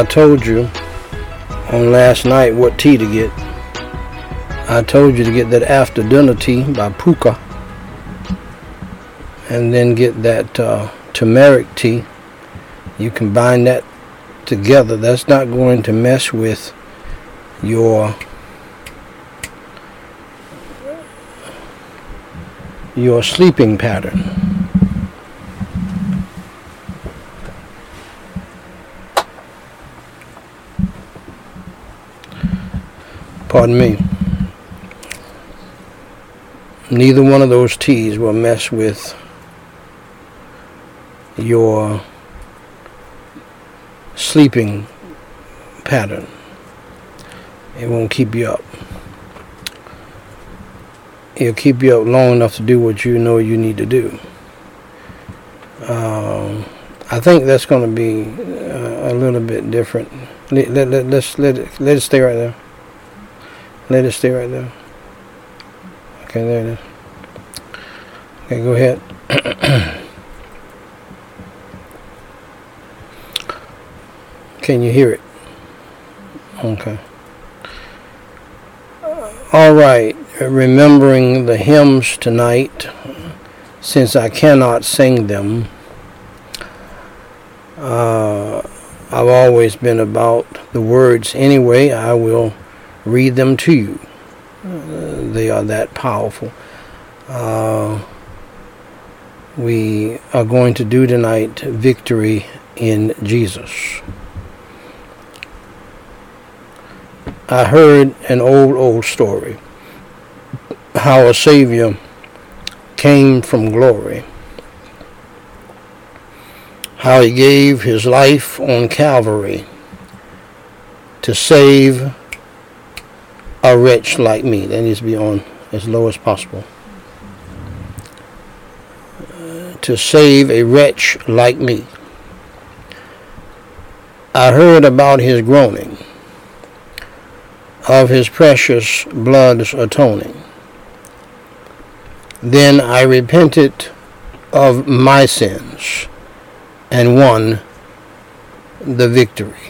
I told you on last night what tea to get. I told you to get that after dinner tea by Pukka. And then get that uh, turmeric tea. You combine that together. That's not going to mess with your your sleeping pattern. Pardon me. Neither one of those teas will mess with your sleeping pattern. It won't keep you up. It'll keep you up long enough to do what you know you need to do. Um, I think that's going to be uh, a little bit different. Let, let, let, let's, let, it, let it stay right there. Let it stay right there. Okay, there it is. Okay, go ahead. Can you hear it? Okay. All right. Remembering the hymns tonight, since I cannot sing them. Uh, I've always been about the words anyway. I will read them to you. Uh, they are that powerful. Uh, we are going to do tonight victory in Jesus. I heard an old, old story how a Savior came from glory, how he gave his life on Calvary to save a wretch like me. That needs to be on as low as possible. Uh, to save a wretch like me. I heard about his groaning of his precious blood's atoning. Then I repented of my sins and won the victory.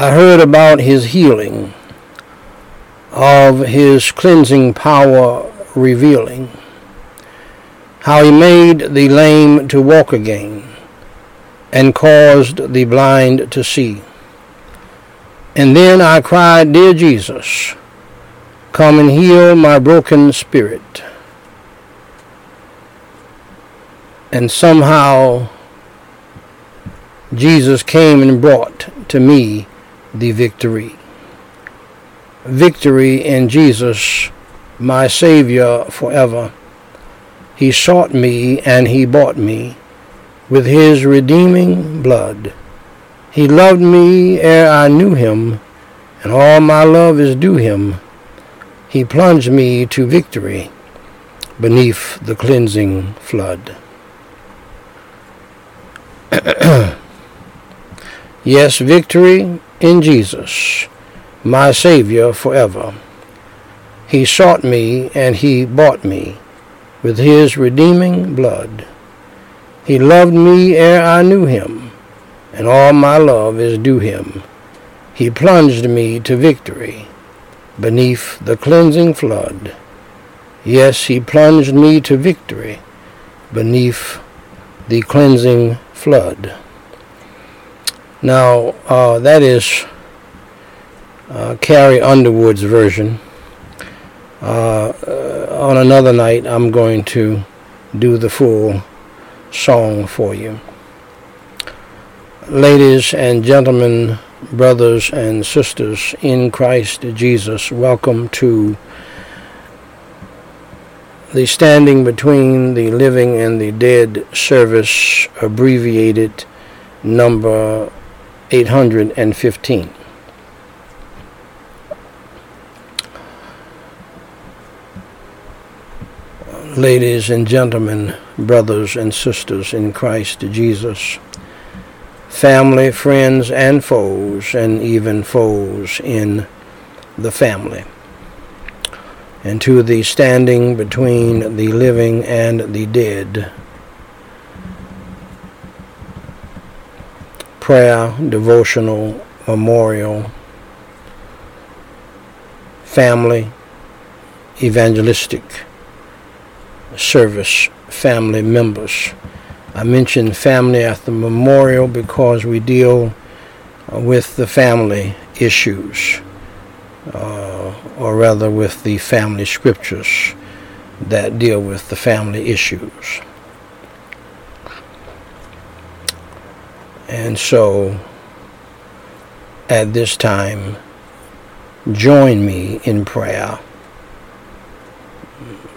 I heard about his healing, of his cleansing power revealing, how he made the lame to walk again and caused the blind to see. And then I cried, Dear Jesus, come and heal my broken spirit. And somehow Jesus came and brought to me the victory. Victory in Jesus, my Savior forever. He sought me and he bought me with his redeeming blood. He loved me ere I knew him, and all my love is due him. He plunged me to victory beneath the cleansing flood. yes, victory in Jesus, my Savior forever. He sought me and he bought me with his redeeming blood. He loved me ere I knew him and all my love is due him. He plunged me to victory beneath the cleansing flood. Yes, he plunged me to victory beneath the cleansing flood. Now, uh, that is uh, Carrie Underwood's version. Uh, on another night, I'm going to do the full song for you ladies and gentlemen, brothers and sisters in Christ Jesus, welcome to the Standing Between the Living and the Dead service, abbreviated number 815. Ladies and gentlemen, brothers and sisters in Christ Jesus, family, friends, and foes, and even foes in the family, and to the standing between the living and the dead. Prayer, devotional, memorial, family, evangelistic service family members. I mention family at the memorial because we deal with the family issues, uh, or rather with the family scriptures that deal with the family issues. And so, at this time, join me in prayer.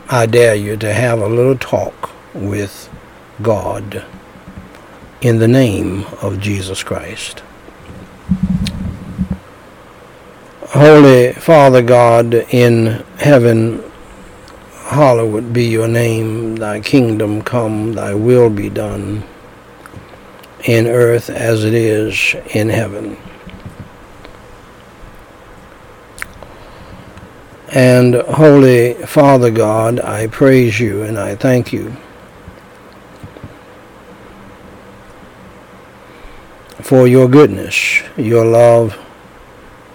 I dare you to have a little talk with God in the name of Jesus Christ. Holy Father God in heaven, hallowed be your name, thy kingdom come, thy will be done in earth as it is in heaven. And Holy Father God, I praise you and I thank you for your goodness, your love,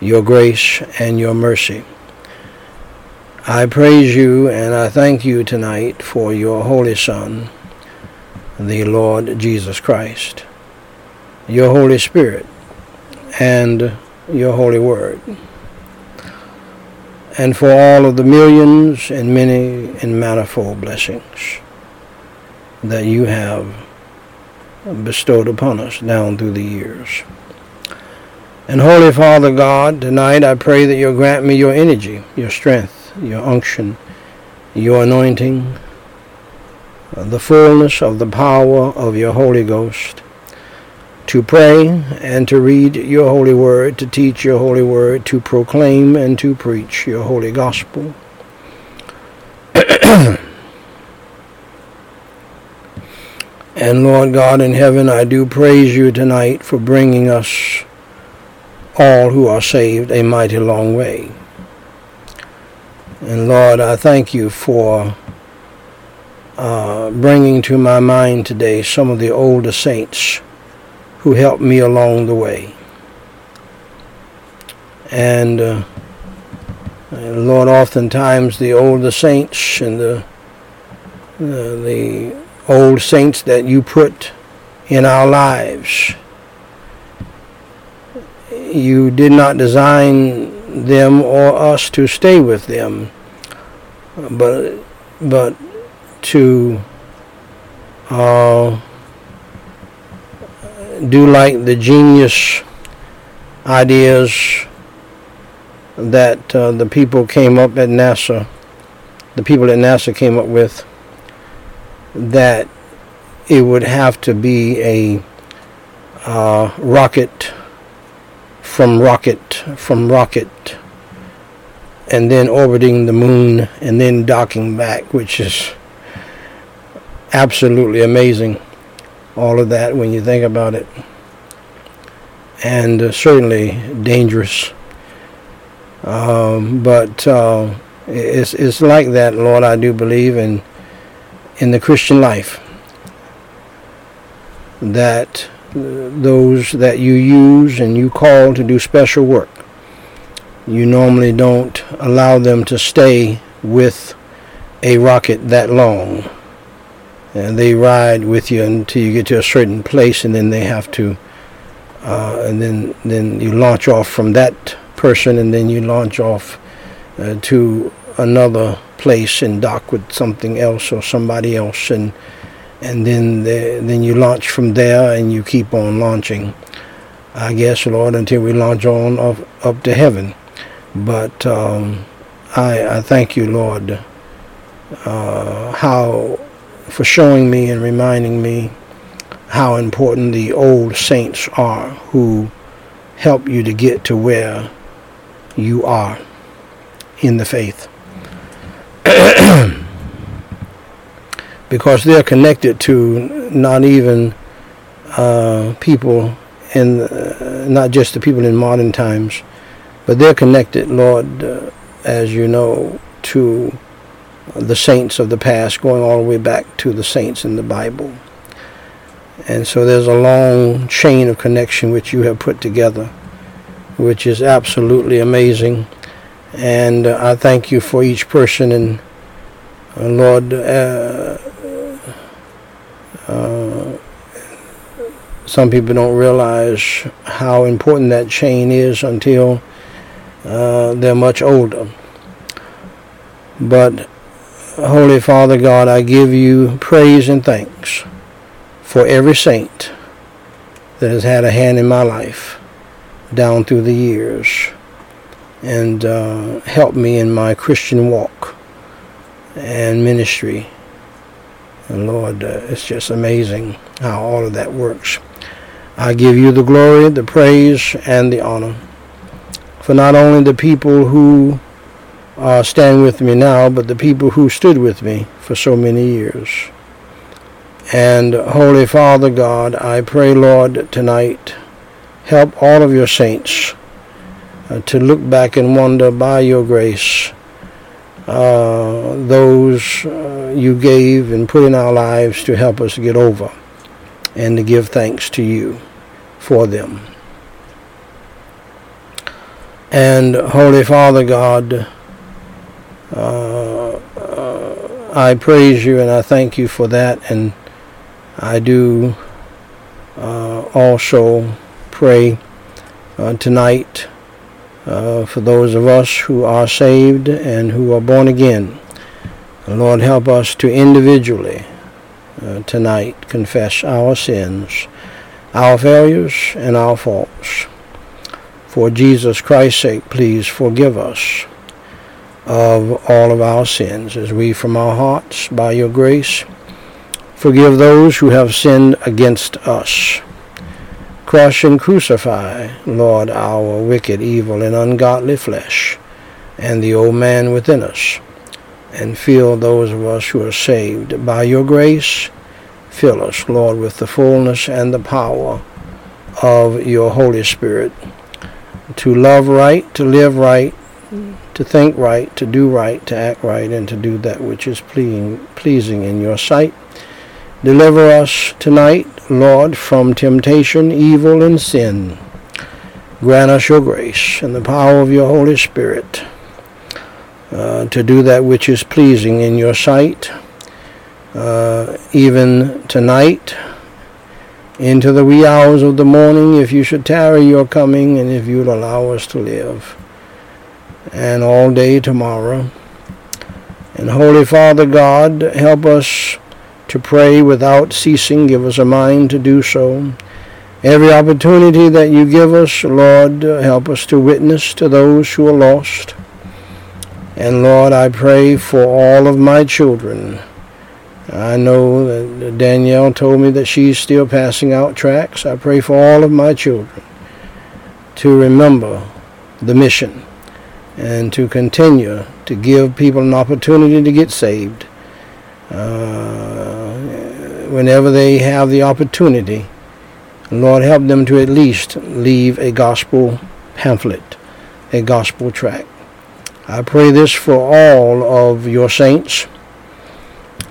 your grace, and your mercy. I praise you and I thank you tonight for your Holy Son, the Lord Jesus Christ, your Holy Spirit, and your Holy Word and for all of the millions and many and manifold blessings that you have bestowed upon us down through the years. And Holy Father God, tonight I pray that you'll grant me your energy, your strength, your unction, your anointing, the fullness of the power of your Holy Ghost, to pray and to read your holy word, to teach your holy word, to proclaim and to preach your holy gospel. and Lord God in heaven, I do praise you tonight for bringing us all who are saved a mighty long way. And Lord, I thank you for uh, bringing to my mind today some of the older saints who helped me along the way. And uh, Lord, oftentimes the older saints and the the old saints that you put in our lives, you did not design them or us to stay with them, but but to uh, do like the genius ideas that uh, the people came up at NASA, the people at NASA came up with, that it would have to be a uh, rocket from rocket from rocket and then orbiting the moon and then docking back, which is absolutely amazing all of that when you think about it. And uh, certainly dangerous. Um, but uh, it's, it's like that, Lord, I do believe in, in the Christian life. That uh, those that you use and you call to do special work, you normally don't allow them to stay with a rocket that long and they ride with you until you get to a certain place, and then they have to, uh, and then then you launch off from that person, and then you launch off uh, to another place and dock with something else or somebody else, and and then the, then you launch from there, and you keep on launching. I guess, Lord, until we launch on up, up to heaven. But um, I, I thank you, Lord, uh, how for showing me and reminding me how important the old saints are who help you to get to where you are in the faith. because they're connected to not even uh, people in, uh, not just the people in modern times, but they're connected, Lord, uh, as you know, to the saints of the past, going all the way back to the saints in the Bible. And so there's a long chain of connection which you have put together, which is absolutely amazing. And uh, I thank you for each person. And uh, Lord, uh, uh some people don't realize how important that chain is until uh, they're much older. But Holy Father God, I give you praise and thanks for every saint that has had a hand in my life down through the years and uh, helped me in my Christian walk and ministry. And Lord, uh, it's just amazing how all of that works. I give you the glory, the praise, and the honor for not only the people who uh, stand with me now, but the people who stood with me for so many years. And Holy Father God, I pray, Lord, tonight, help all of your saints uh, to look back and wonder by your grace uh, those uh, you gave and put in our lives to help us get over and to give thanks to you for them. And Holy Father God, uh, uh, I praise you and I thank you for that. And I do uh, also pray uh, tonight for those of us who are saved and who are born again. Lord, help us to individually uh, tonight confess our sins, our failures, and our faults. For Jesus Christ's sake, please forgive us of all of our sins as we from our hearts, by your grace, forgive those who have sinned against us. Crush and crucify, Lord, our wicked, evil, and ungodly flesh, and the old man within us, and fill those of us who are saved. By your grace, fill us, Lord, with the fullness and the power of your Holy Spirit, to love right, to live right, to think right, to do right, to act right, and to do that which is pleasing pleasing in your sight. Deliver us tonight, Lord, from temptation, evil, and sin. Grant us your grace and the power of your Holy Spirit uh, to do that which is pleasing in your sight, uh, even tonight, into the wee hours of the morning, if you should tarry your coming, and if you'll allow us to live and all day tomorrow. And Holy Father God, help us to pray without ceasing. Give us a mind to do so. Every opportunity that you give us, Lord, help us to witness to those who are lost. And Lord, I pray for all of my children. I know that Danielle told me that she's still passing out tracts. I pray for all of my children to remember the mission and to continue to give people an opportunity to get saved uh, whenever they have the opportunity. Lord, help them to at least leave a gospel pamphlet, a gospel tract. I pray this for all of your saints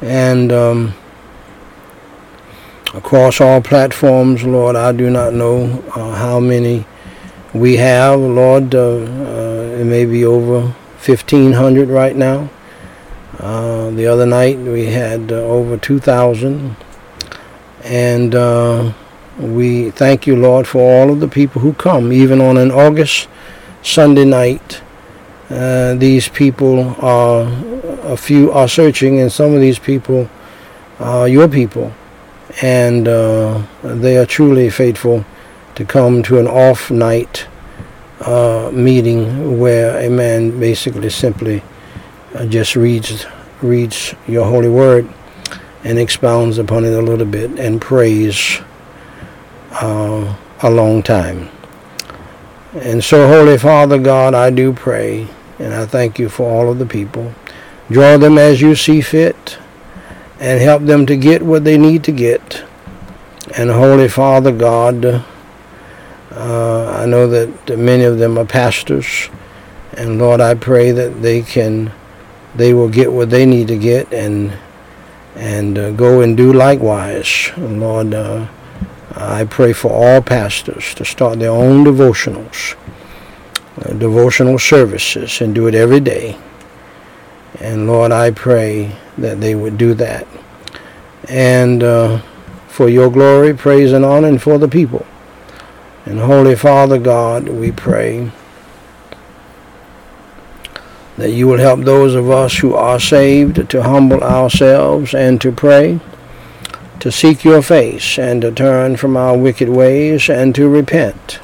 and um, across all platforms, Lord. I do not know uh, how many we have, Lord. Uh, uh, it may be over 1,500 right now. Uh, the other night we had uh, over 2,000. And we thank you, Lord, for all of the people who come, even on an August Sunday night. Uh, these people are, a few are searching, and some of these people are your people. And uh, they are truly faithful to come to an off night uh, meeting where a man basically simply uh, just reads reads your holy word and expounds upon it a little bit and prays uh, a long time. And so, Holy Father God, I do pray, and I thank you for all of the people. Draw them as you see fit, and help them to get what they need to get. And Holy Father God, uh, I know that many of them are pastors, and Lord, I pray that they can, they will get what they need to get, and and uh, go and do likewise. Lord, uh, I pray for all pastors to start their own devotionals, uh, devotional services, and do it every day. And Lord, I pray that they would do that. And uh, for your glory, praise, and honor, and for the people. And Holy Father God, we pray that you will help those of us who are saved to humble ourselves and to pray to seek your face and to turn from our wicked ways and to repent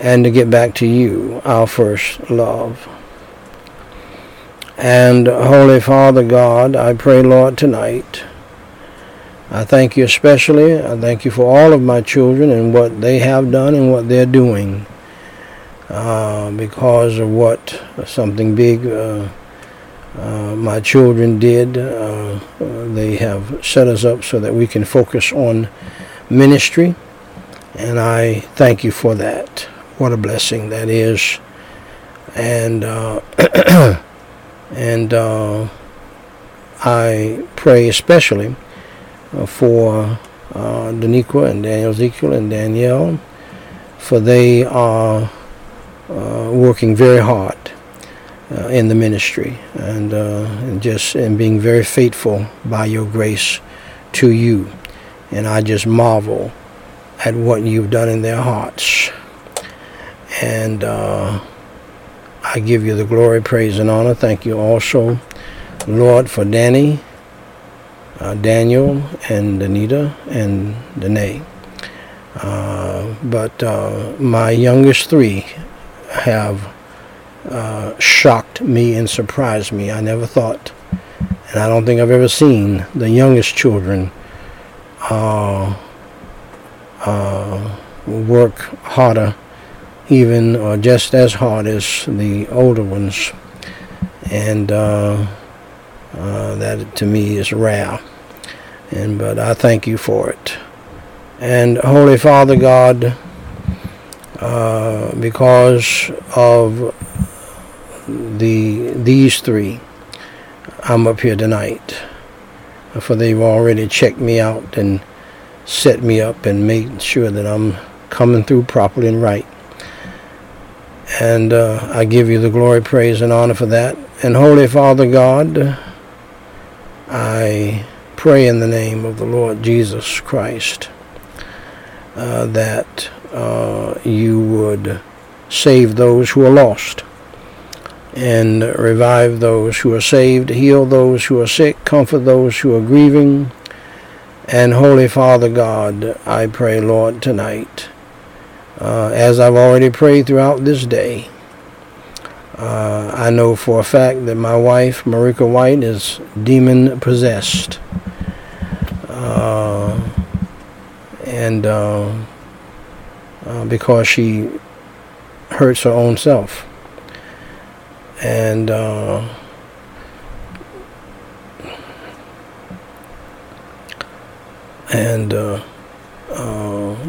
and to get back to you, our first love. And Holy Father God, I pray, Lord, tonight. I thank you especially. I thank you for all of my children and what they have done and what they're doing. Uh, because of what something big uh, uh, my children did. Uh, they have set us up so that we can focus on ministry, and I thank you for that. What a blessing that is, and uh, and uh, I pray especially for uh, Daniqua and Daniel Ezekiel and Danielle, for they are working very hard uh, in the ministry and, uh, and just and being very faithful by your grace to you. And I just marvel at what you've done in their hearts. And uh, I give you the glory, praise, and honor. Thank you also, Lord, for Danny, uh, Daniel, and Anita, and Danae. Uh, but uh, my youngest three have uh, shocked me and surprised me. I never thought, and I don't think I've ever seen the youngest children uh, work harder, even or just as hard as the older ones. And uh, that to me is rare. And but I thank you for it. And Holy Father God, uh, because of the these three, I'm up here tonight. For they've already checked me out and set me up and made sure that I'm coming through properly and right. And uh, I give you the glory, praise, and honor for that. And Holy Father God, I pray in the name of the Lord Jesus Christ uh, that uh, you would save those who are lost and revive those who are saved, heal those who are sick, comfort those who are grieving. And Holy Father God, I pray, Lord, tonight, uh, as I've already prayed throughout this day, uh, I know for a fact that my wife, Marika White, is demon possessed. Uh, and uh, uh, because she hurts her own self and uh, and uh,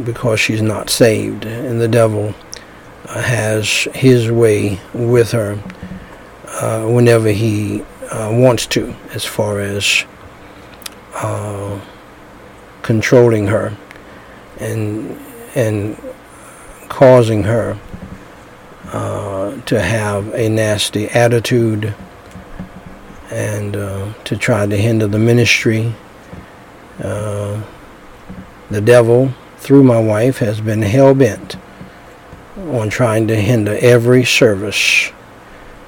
because she's not saved, and the devil has his way with her uh, whenever he uh, wants to, as far as controlling her and and causing her uh, to have a nasty attitude and uh, to try to hinder the ministry. Uh, the devil, through my wife, has been hell bent on trying to hinder every service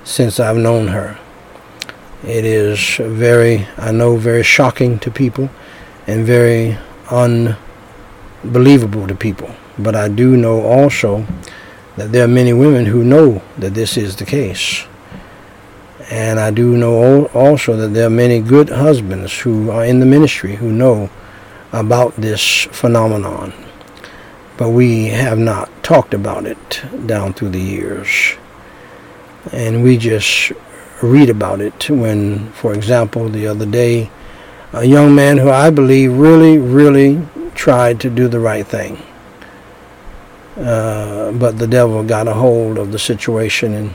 since I've known her. It is very, I know, very shocking to people and very unbelievable to people. But I do know also that there are many women who know that this is the case. And I do know also that there are many good husbands who are in the ministry who know about this phenomenon. But we have not talked about it down through the years. And we just read about it when, for example, the other day, a young man who I believe really, really tried to do the right thing. Uh, but the devil got a hold of the situation and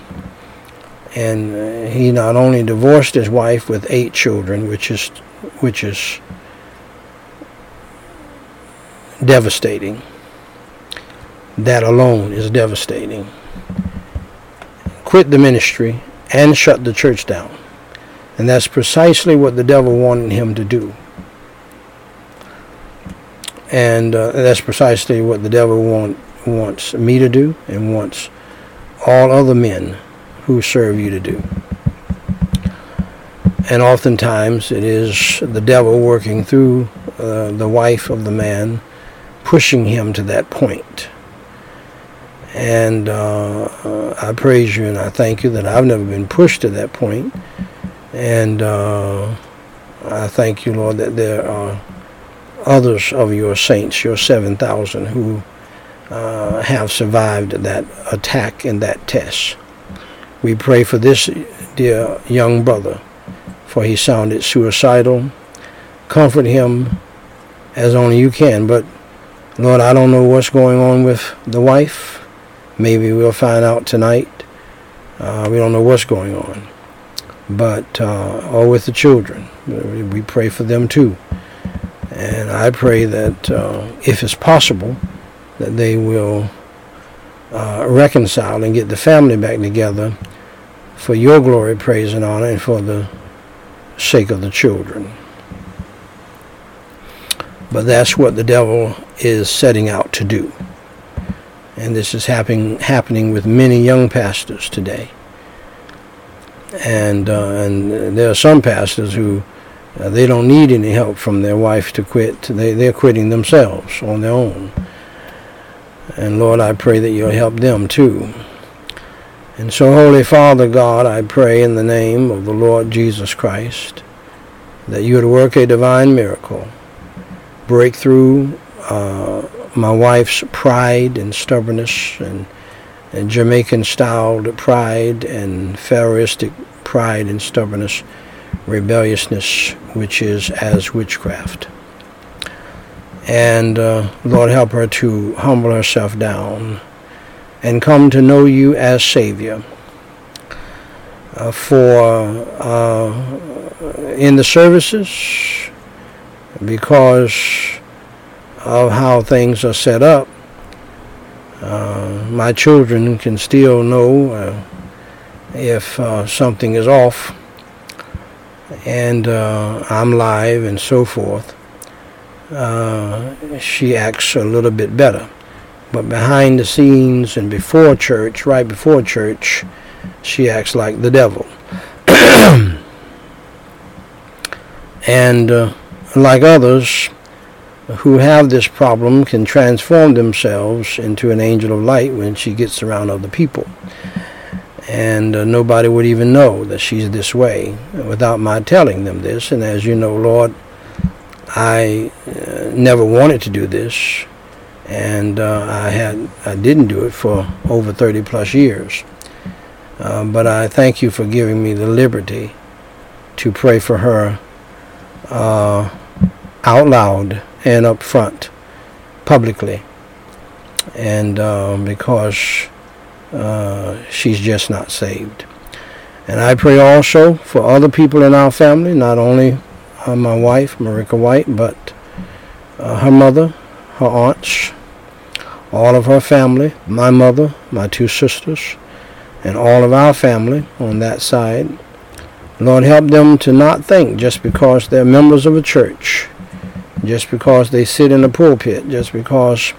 and he not only divorced his wife with eight children, which is which is devastating. That alone is devastating. Quit the ministry and shut the church down. And that's precisely what the devil wanted him to do. And uh, that's precisely what the devil want, wants me to do and wants all other men who serve you to do. And oftentimes it is the devil working through uh, the wife of the man, pushing him to that point. And uh, I praise you and I thank you that I've never been pushed to that point. And uh, I thank you, Lord, that there are others of your saints, your 7,000, who uh, have survived that attack and that test. We pray for this dear young brother, for he sounded suicidal. Comfort him as only you can. But Lord, I don't know what's going on with the wife. Maybe we'll find out tonight. Uh, we don't know what's going on. But, uh, or with the children. We pray for them too. And I pray that uh, if it's possible, that they will uh, reconcile and get the family back together for your glory, praise, and honor, and for the sake of the children. But that's what the devil is setting out to do. And this is happening happening with many young pastors today. And uh, and there are some pastors who uh, they don't need any help from their wife to quit. They they're quitting themselves on their own. And Lord, I pray that you'll help them too. And so, Holy Father God, I pray in the name of the Lord Jesus Christ that you would work a divine miracle, break through uh, my wife's pride and stubbornness and, and Jamaican-styled pride and Pharaohistic pride and stubbornness, rebelliousness, which is as witchcraft. And uh, Lord, help her to humble herself down and come to know you as Savior. Uh, for uh, in the services, because of how things are set up, uh, my children can still know uh, if uh, something is off and uh, I'm live and so forth. she acts a little bit better. But behind the scenes and before church, right before church, she acts like the devil. and uh, like others who have this problem can transform themselves into an angel of light when she gets around other people. And uh, nobody would even know that she's this way without my telling them this. And as you know, Lord, I uh, never wanted to do this and uh, I had I didn't do it for over 30 plus years. Uh, but I thank you for giving me the liberty to pray for her uh, out loud and up front, publicly, and um, because uh, she's just not saved. And I pray also for other people in our family, not only uh, my wife, Marika White, but uh, her mother, her aunts, all of her family, my mother, my two sisters, and all of our family on that side. Lord, help them to not think just because they're members of a church, just because they sit in a pulpit, just because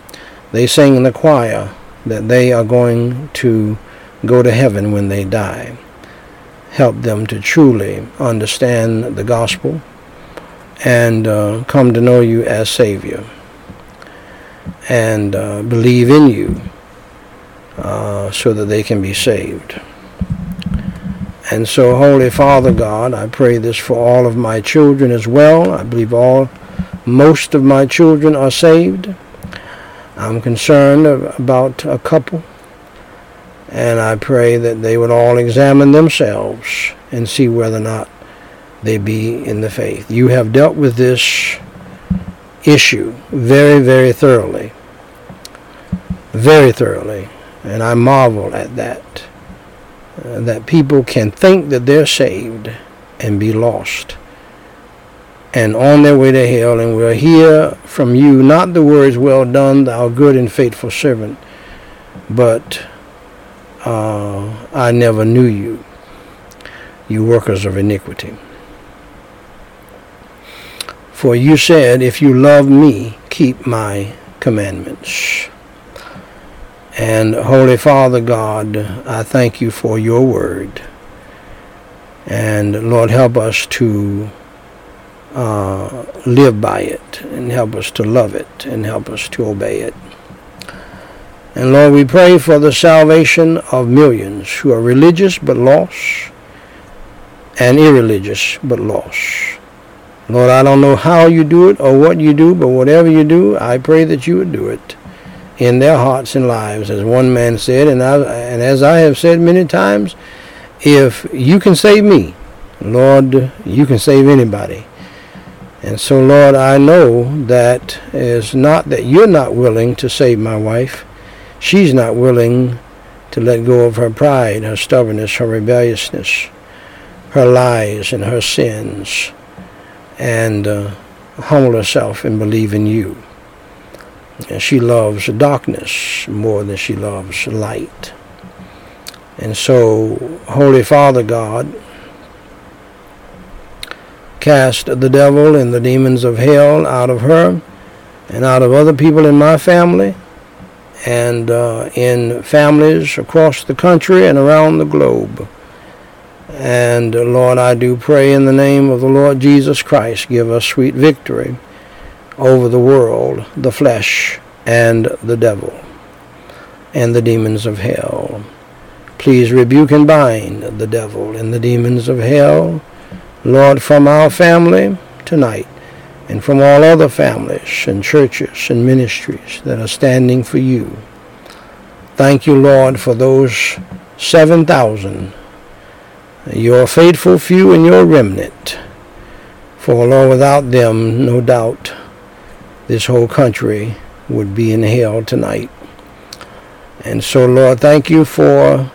they sing in the choir, that they are going to go to heaven when they die. Help them to truly understand the gospel and uh, come to know you as Savior and uh, believe in you uh, so that they can be saved. And so, Holy Father God, I pray this for all of my children as well. I believe all, most of my children are saved. I'm concerned about a couple, and I pray that they would all examine themselves and see whether or not they be in the faith. You have dealt with this issue very, very thoroughly. Very thoroughly. And I marvel at that. Uh, that people can think that they're saved and be lost and on their way to hell, and will hear from you not the words, Well done, thou good and faithful servant, but uh, I never knew you, you workers of iniquity. For you said, If you love me, keep my commandments. And Holy Father God, I thank you for your word. And Lord, help us to uh, live by it and help us to love it and help us to obey it. And Lord, we pray for the salvation of millions who are religious but lost and irreligious but lost. Lord, I don't know how you do it or what you do, but whatever you do, I pray that you would do it in their hearts and lives, as one man said, and, I, and as I have said many times, if you can save me, Lord, you can save anybody. And so, Lord, I know that it's not that you're not willing to save my wife. She's not willing to let go of her pride, her stubbornness, her rebelliousness, her lies, and her sins, and uh, humble herself and believe in you. And she loves darkness more than she loves light. And so, Holy Father God, cast the devil and the demons of hell out of her and out of other people in my family and uh, in families across the country and around the globe. And uh, Lord, I do pray in the name of the Lord Jesus Christ, give us sweet victory over the world, the flesh, and the devil, and the demons of hell. Please rebuke and bind the devil and the demons of hell Lord, from our family tonight and from all other families and churches and ministries that are standing for you. Thank you, Lord, for those 7,000, your faithful few and your remnant. For, Lord, without them, no doubt, this whole country would be in hell tonight. And so, Lord, thank you for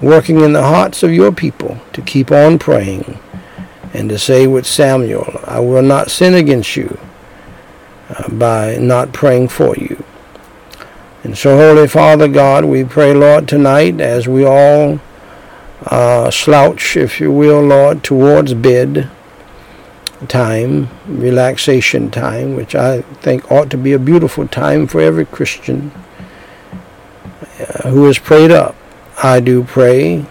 working in the hearts of your people to keep on praying and to say with Samuel, I will not sin against you uh, by not praying for you. And so, Holy Father God, we pray, Lord, tonight as we all uh, slouch, if you will, Lord, towards bed time, relaxation time, which I think ought to be a beautiful time for every Christian uh, who is prayed up. I do pray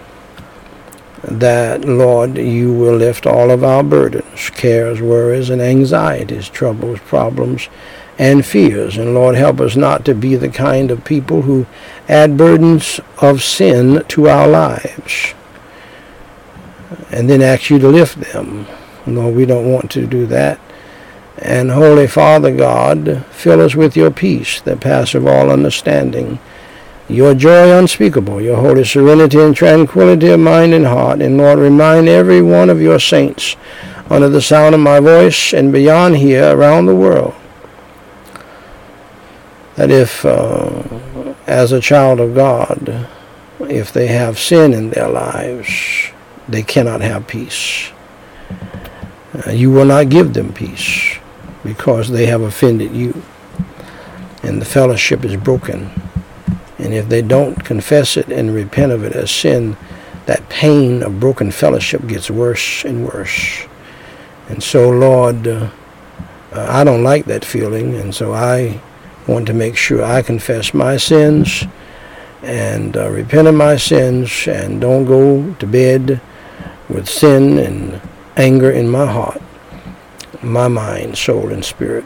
that, Lord, you will lift all of our burdens, cares, worries, and anxieties, troubles, problems, and fears. And Lord, help us not to be the kind of people who add burdens of sin to our lives and then ask you to lift them. Lord, we don't want to do that. And Holy Father God, fill us with your peace that passeth all understanding your joy unspeakable, your holy serenity and tranquility of mind and heart. And Lord, remind every one of your saints under the sound of my voice and beyond here around the world that if, uh, as a child of God, if they have sin in their lives, they cannot have peace. Uh, you will not give them peace because they have offended you and the fellowship is broken. And if they don't confess it and repent of it as sin, that pain of broken fellowship gets worse and worse. And so, Lord, uh, I don't like that feeling, and so I want to make sure I confess my sins and uh, repent of my sins and don't go to bed with sin and anger in my heart, my mind, soul, and spirit.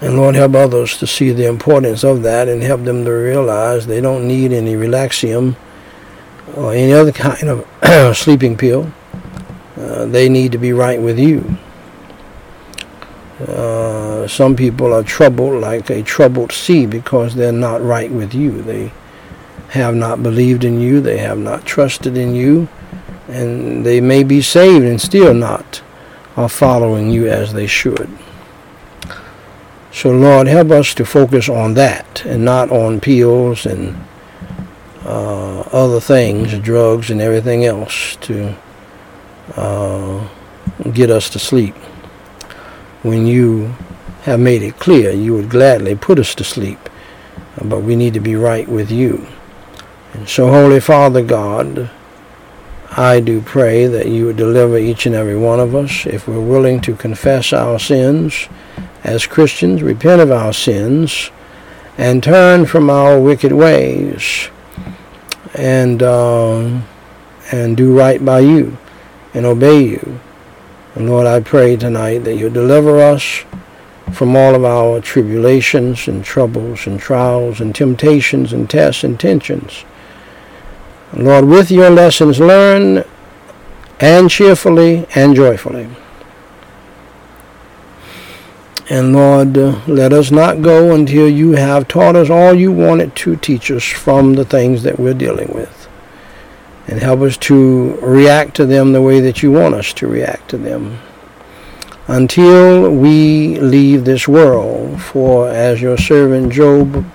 And Lord, help others to see the importance of that and help them to realize they don't need any Relaxium or any other kind of sleeping pill. Uh, they need to be right with you. Uh, some people are troubled like a troubled sea because they're not right with you. They have not believed in you. They have not trusted in you. And they may be saved and still not are following you as they should. So, Lord, help us to focus on that and not on pills and uh, other things, drugs and everything else to uh, get us to sleep. When you have made it clear, you would gladly put us to sleep, but we need to be right with you. And so, Holy Father God, I do pray that you would deliver each and every one of us if we're willing to confess our sins as Christians, repent of our sins, and turn from our wicked ways and uh, and do right by you and obey you. And Lord, I pray tonight that you deliver us from all of our tribulations and troubles and trials and temptations and tests and tensions. Lord, with your lessons learned and cheerfully and joyfully. And Lord, let us not go until you have taught us all you wanted to teach us from the things that we're dealing with. And help us to react to them the way that you want us to react to them. Until we leave this world, for as your servant Job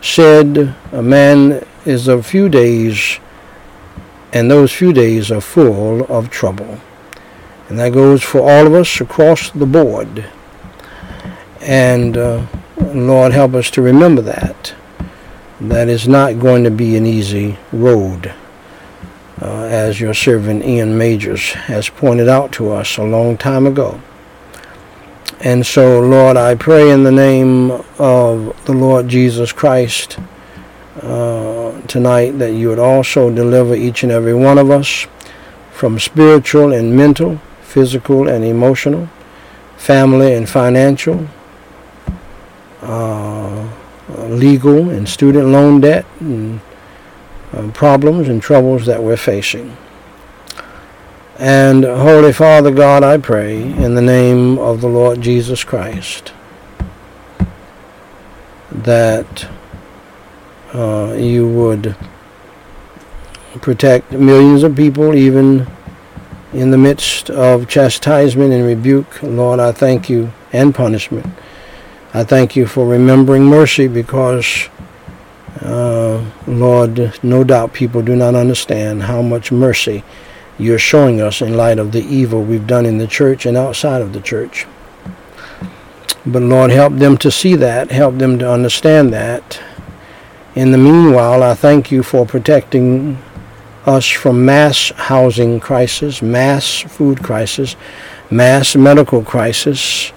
said, a man is a few days, and those few days are full of trouble. And that goes for all of us across the board. And uh, Lord, help us to remember that. That is not going to be an easy road, uh, as your servant Ian Majors has pointed out to us a long time ago. And so, Lord, I pray in the name of the Lord Jesus Christ uh, tonight that you would also deliver each and every one of us from spiritual and mental, physical and emotional, family and financial, legal and student loan debt and uh, problems and troubles that we're facing. And Holy Father God, I pray in the name of the Lord Jesus Christ that uh, you would protect millions of people even in the midst of chastisement and rebuke. Lord, I thank you and punishment I thank you for remembering mercy because, uh, Lord, no doubt people do not understand how much mercy you're showing us in light of the evil we've done in the church and outside of the church. But Lord, help them to see that, help them to understand that. In the meanwhile, I thank you for protecting us from mass housing crisis, mass food crisis, mass medical crisis,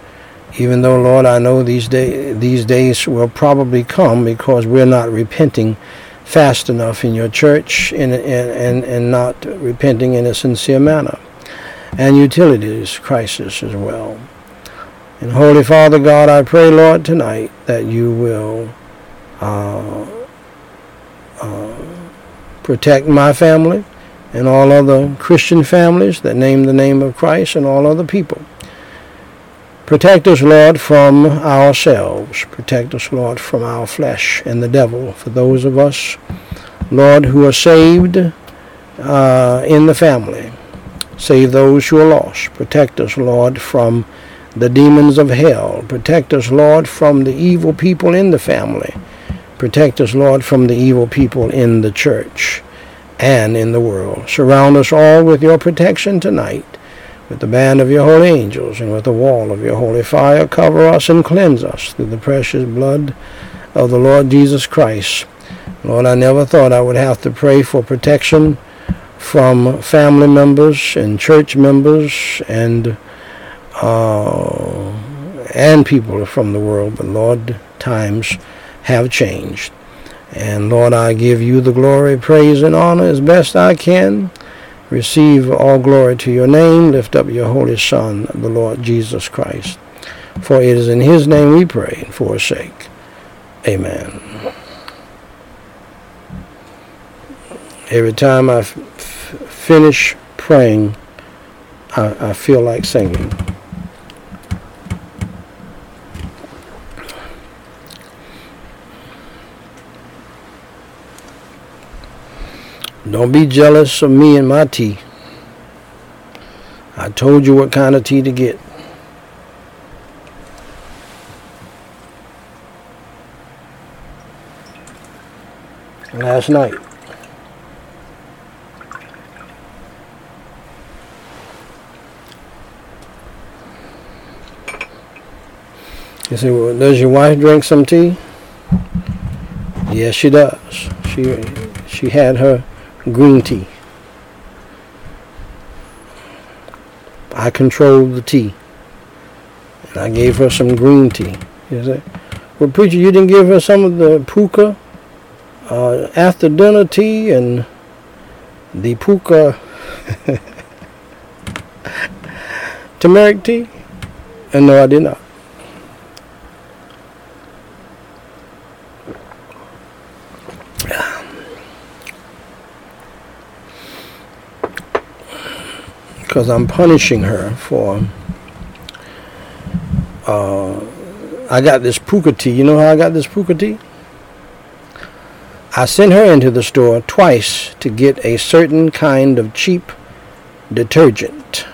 even though, Lord, I know these, day, these days will probably come because we're not repenting fast enough in your church and, and, and not repenting in a sincere manner. And utilities crisis as well. And Holy Father God, I pray, Lord, tonight that you will uh, uh, protect my family and all other Christian families that name the name of Christ and all other people. Protect us, Lord, from ourselves. Protect us, Lord, from our flesh and the devil. For those of us, Lord, who are saved uh, in the family, save those who are lost. Protect us, Lord, from the demons of hell. Protect us, Lord, from the evil people in the family. Protect us, Lord, from the evil people in the church and in the world. Surround us all with your protection tonight with the band of your holy angels and with the wall of your holy fire, cover us and cleanse us through the precious blood of the Lord Jesus Christ. Lord, I never thought I would have to pray for protection from family members and church members and uh, and people from the world, but Lord, times have changed. And Lord, I give you the glory, praise, and honor as best I can receive all glory to your name. Lift up your holy Son, the Lord Jesus Christ. For it is in his name we pray and for his sake. Amen. Every time I f- finish praying, I, I feel like singing. Don't be jealous of me and my tea. I told you what kind of tea to get. Last night. You say, well, does your wife drink some tea? Yes, she does. She she had her green tea. I controlled the tea. And I gave her some green tea. You say, well, preacher, you didn't give her some of the Pukka uh, after dinner tea and the Pukka turmeric tea? And no, I did not. Because I'm punishing her for. Uh, I got this Pukka tea. You know how I got this Pukka tea? I sent her into the store twice to get a certain kind of cheap detergent.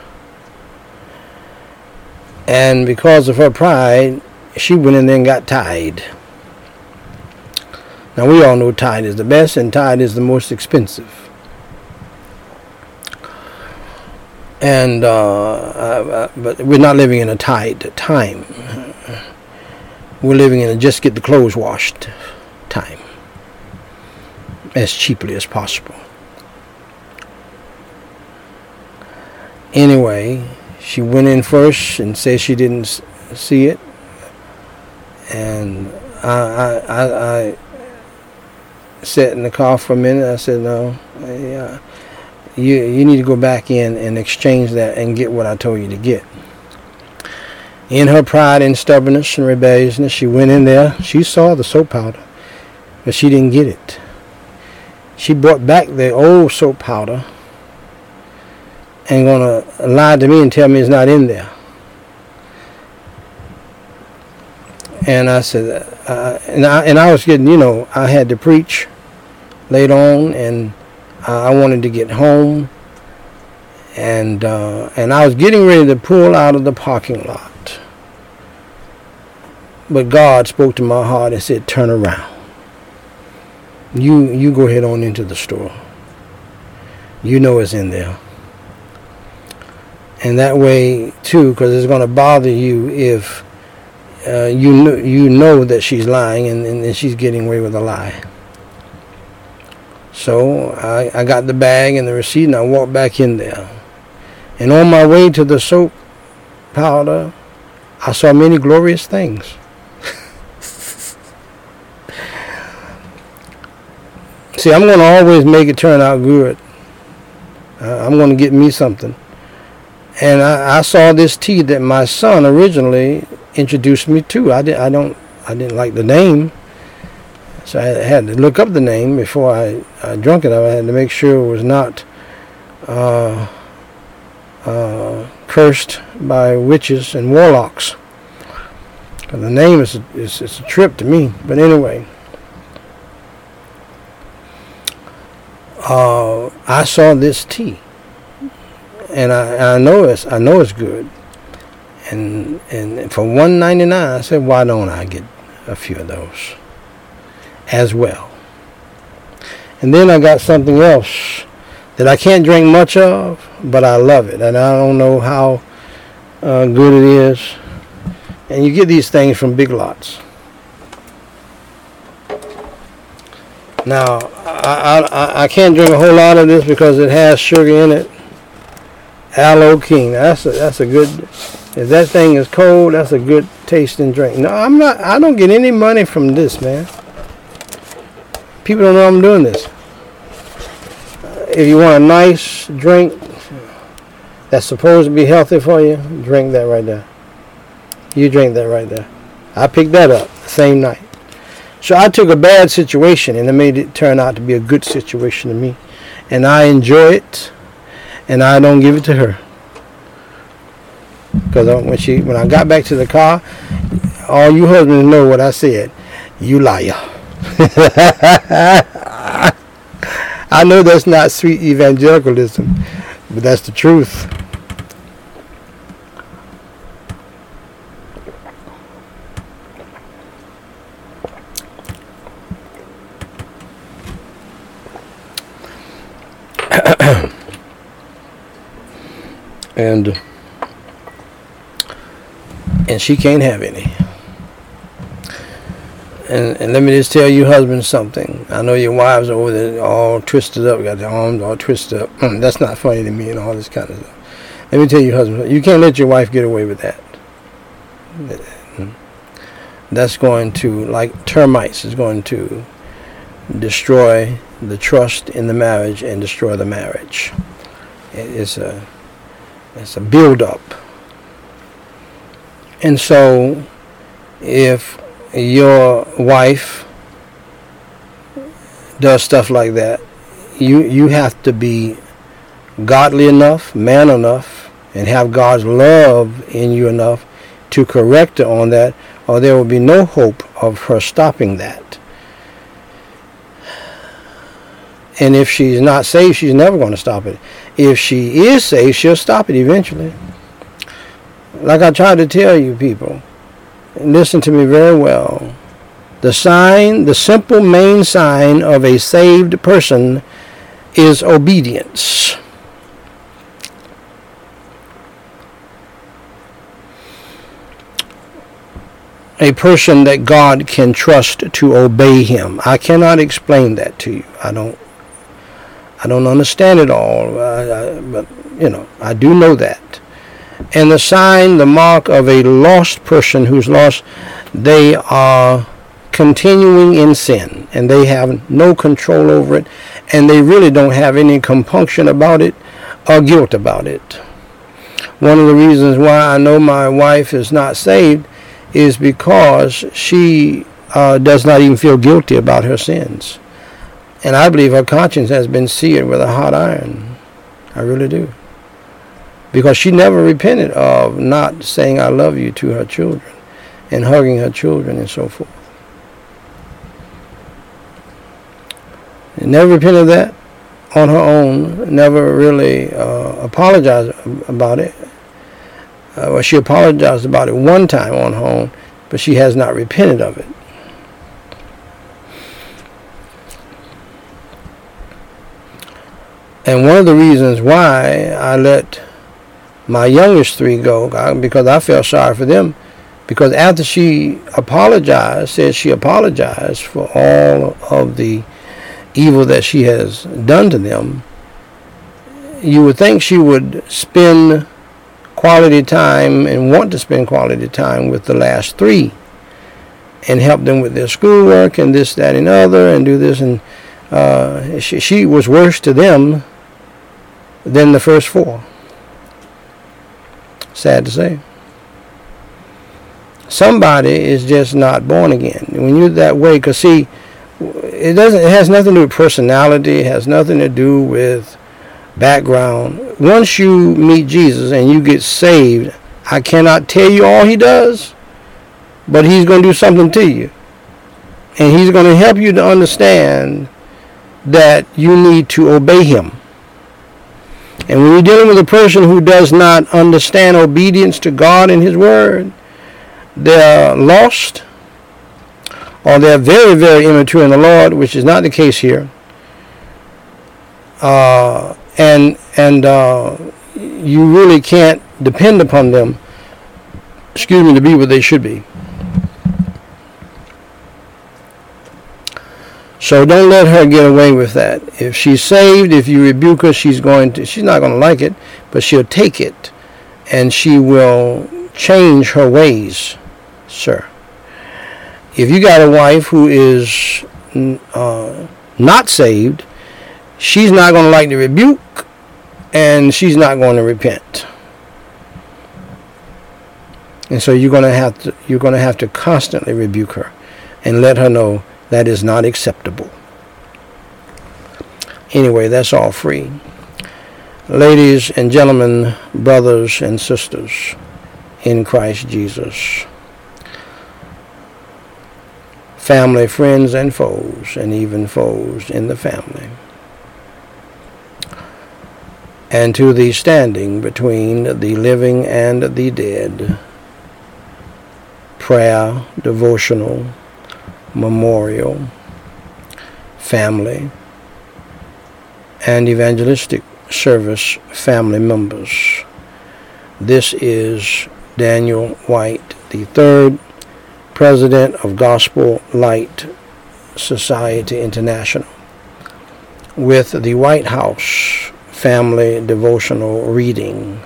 And because of her pride, she went in there and got Tide. Now we all know Tide is the best and Tide is the most expensive. And uh, uh, but we're not living in a tight time. We're living in a just get the clothes washed time as cheaply as possible. Anyway, she went in first and said she didn't see it, and I, I, I, I sat in the car for a minute. I said, "No, yeah." You you need to go back in and exchange that and get what I told you to get. In her pride and stubbornness and rebelliousness, she went in there. She saw the soap powder, but she didn't get it. She brought back the old soap powder and gonna lie to me and tell me it's not in there. And I said, uh, and I and I was getting, you know, I had to preach late on and I wanted to get home, and uh, and I was getting ready to pull out of the parking lot, but God spoke to my heart and said, "Turn around. You you go ahead on into the store. You know it's in there." And that way too, because it's going to bother you if uh, you know, you know that she's lying and, and she's getting away with a lie. So I, I got the bag and the receipt and I walked back in there. And on my way to the soap powder, I saw many glorious things. See, I'm going to always make it turn out good. Uh, I'm going to get me something. And I, I, saw this tea that my son originally introduced me to. I, did, I don't I didn't like the name. So I had to look up the name before I, I drunk it. I had to make sure it was not uh, uh, cursed by witches and warlocks. Cause the name is, is, is a trip to me. But anyway, uh, I saw this tea, and I, I know it's I know it's good. And and for one ninety nine, I said, why don't I get a few of those? As well. And then I got something else that I can't drink much of, but I love it. And I don't know how uh, good it is. And you get these things from big lots. Now, I, I, I can't drink a whole lot of this because it has sugar in it. Aloe King. That's a, that's a good. If that thing is cold, that's a good tasting drink. No, I'm not. I don't get any money from this, man. People don't know I'm doing this. If you want a nice drink that's supposed to be healthy for you, drink that right there. You drink that right there. I picked that up the same night. So I took a bad situation and it made it turn out to be a good situation to me. And I enjoy it and I don't give it to her. Because when she when I got back to the car, all you husbands know what I said. You liar. I know that's not sweet evangelicalism, but that's the truth. and and she can't have any. And, and let me just tell you, husband, something. I know your wives are over there all twisted up, got their arms all twisted up. Mm, that's not funny to me and all this kind of stuff. Let me tell you, husband, you can't let your wife get away with that. That's going to, like termites, is going to destroy the trust in the marriage and destroy the marriage. It's a, it's a build-up. And so, if your wife does stuff like that, you you have to be godly enough, man enough, and have God's love in you enough to correct her on that, or there will be no hope of her stopping that. And if she's not saved, she's never going to stop it. If she is saved, she'll stop it eventually. Like I tried to tell you people, listen to me very well. The sign, the simple main sign of a saved person is obedience. A person that God can trust to obey him. I cannot explain that to you. I don't I don't understand it all, uh, but you know, I do know that and the sign, the mark of a lost person who's lost, they are continuing in sin and they have no control over it and they really don't have any compunction about it or guilt about it. One of the reasons why I know my wife is not saved is because she uh, does not even feel guilty about her sins. And I believe her conscience has been seared with a hot iron. I really do because she never repented of not saying I love you to her children and hugging her children and so forth. And never repented of that on her own, never really uh, apologized about it. Uh, well, she apologized about it one time on her own, but she has not repented of it. And one of the reasons why I let my youngest three go because I felt sorry for them. Because after she apologized, said she apologized for all of the evil that she has done to them, you would think she would spend quality time and want to spend quality time with the last three and help them with their schoolwork and this, that, and other and do this. And uh, she, she was worse to them than the first four. Sad to say. Somebody is just not born again. When you're that way, because see, it doesn't. It has nothing to do with personality. It has nothing to do with background. Once you meet Jesus and you get saved, I cannot tell you all He does, but He's going to do something to you, and He's going to help you to understand that you need to obey Him. And when you're dealing with a person who does not understand obedience to God and His Word, they're lost or they're very, very immature in the Lord, which is not the case here. Uh, and and uh, you really can't depend upon them, excuse me, to be what they should be. So don't let her get away with that. If she's saved, if you rebuke her, she's going to she's not going to like it, but she'll take it and she will change her ways, sir. If you got a wife who is uh, not saved, she's not going to like the rebuke and she's not going to repent. And so you're going to have to you're going to have to constantly rebuke her and let her know that is not acceptable. Anyway, that's all free. Ladies and gentlemen, brothers and sisters in Christ Jesus, family, friends, and foes, and even foes in the family. and to the standing between the living and the dead. Prayer, devotional, memorial, family, and evangelistic service family members. This is Daniel White III, President of Gospel Light Society International, with the White House family devotional reading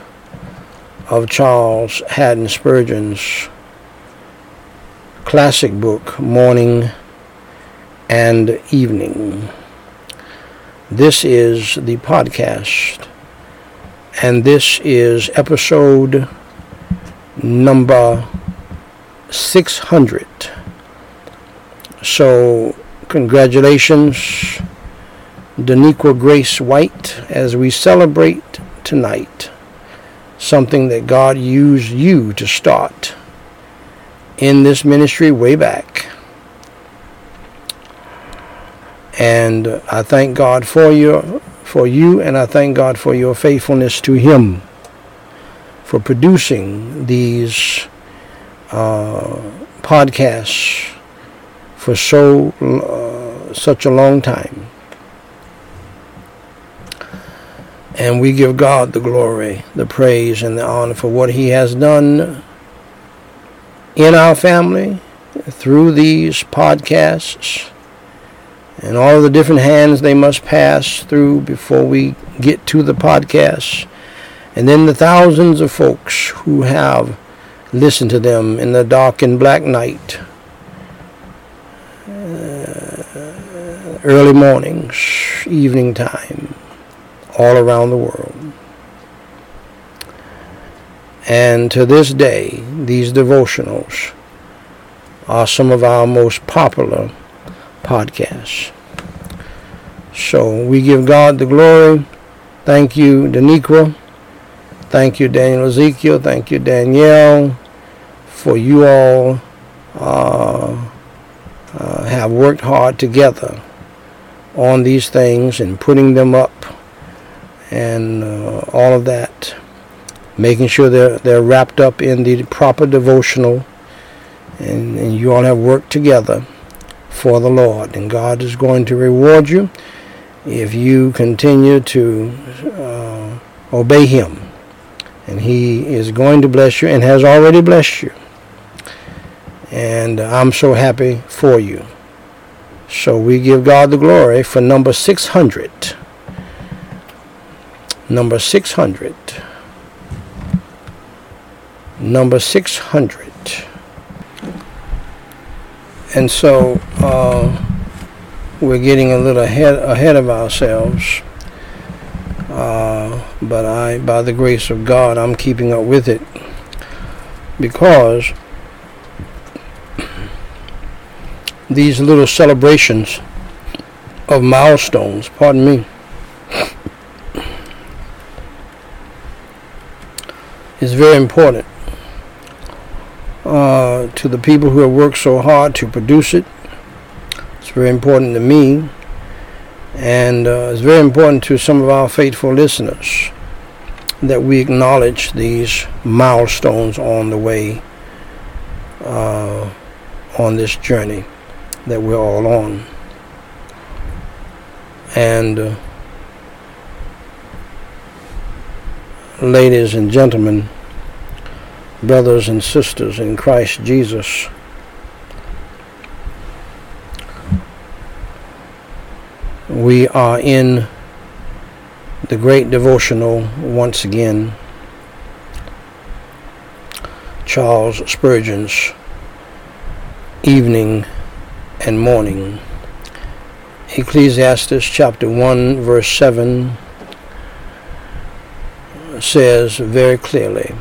of Charles Haddon Spurgeon's classic book, Morning and Evening. This is the podcast, and this is episode number 600. So, congratulations Daniqua Grace White as we celebrate tonight something that God used you to start in this ministry way back. And I thank God for you, for you, and I thank God for your faithfulness to Him for producing these uh, podcasts for so uh, such a long time. And we give God the glory, the praise, and the honor for what He has done in our family through these podcasts and all the different hands they must pass through before we get to the podcast. And then the thousands of folks who have listened to them in the dark and black night, uh, early mornings, evening time all around the world. And to this day, these devotionals are some of our most popular podcasts. So we give God the glory. Thank you, Daniqua. Thank you, Daniel Ezekiel. Thank you, Danielle, for you all uh, uh, have worked hard together on these things and putting them up and uh, all of that, making sure they're they're wrapped up in the proper devotional, and, and you all have worked together for the Lord, and God is going to reward you if you continue to uh, obey Him, and He is going to bless you and has already blessed you, and I'm so happy for you. So we give God the glory for number 600 number 600. Number 600. And so uh, we're getting a little ahead, ahead of ourselves. Uh, but I, by the grace of God, I'm keeping up with it because these little celebrations of milestones, pardon me, is very important uh, to the people who have worked so hard to produce it. It's very important to me, and uh, it's very important to some of our faithful listeners that we acknowledge these milestones on the way uh, on this journey that we're all on. And uh, ladies and gentlemen, brothers and sisters in Christ Jesus. We are in the great devotional once again. Charles Spurgeon's Evening and Morning. Ecclesiastes chapter 1, verse 7 says very clearly,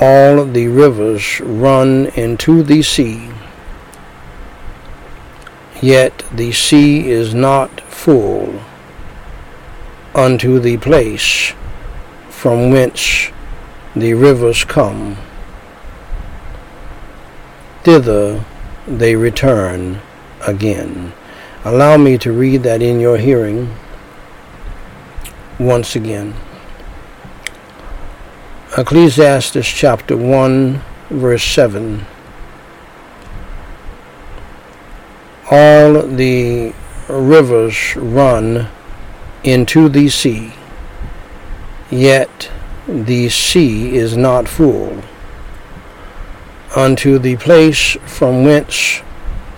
all the rivers run into the sea, yet the sea is not full unto the place from whence the rivers come. Thither they return again. Allow me to read that in your hearing once again. Ecclesiastes chapter 1, verse 7. All the rivers run into the sea, yet the sea is not full. Unto the place from whence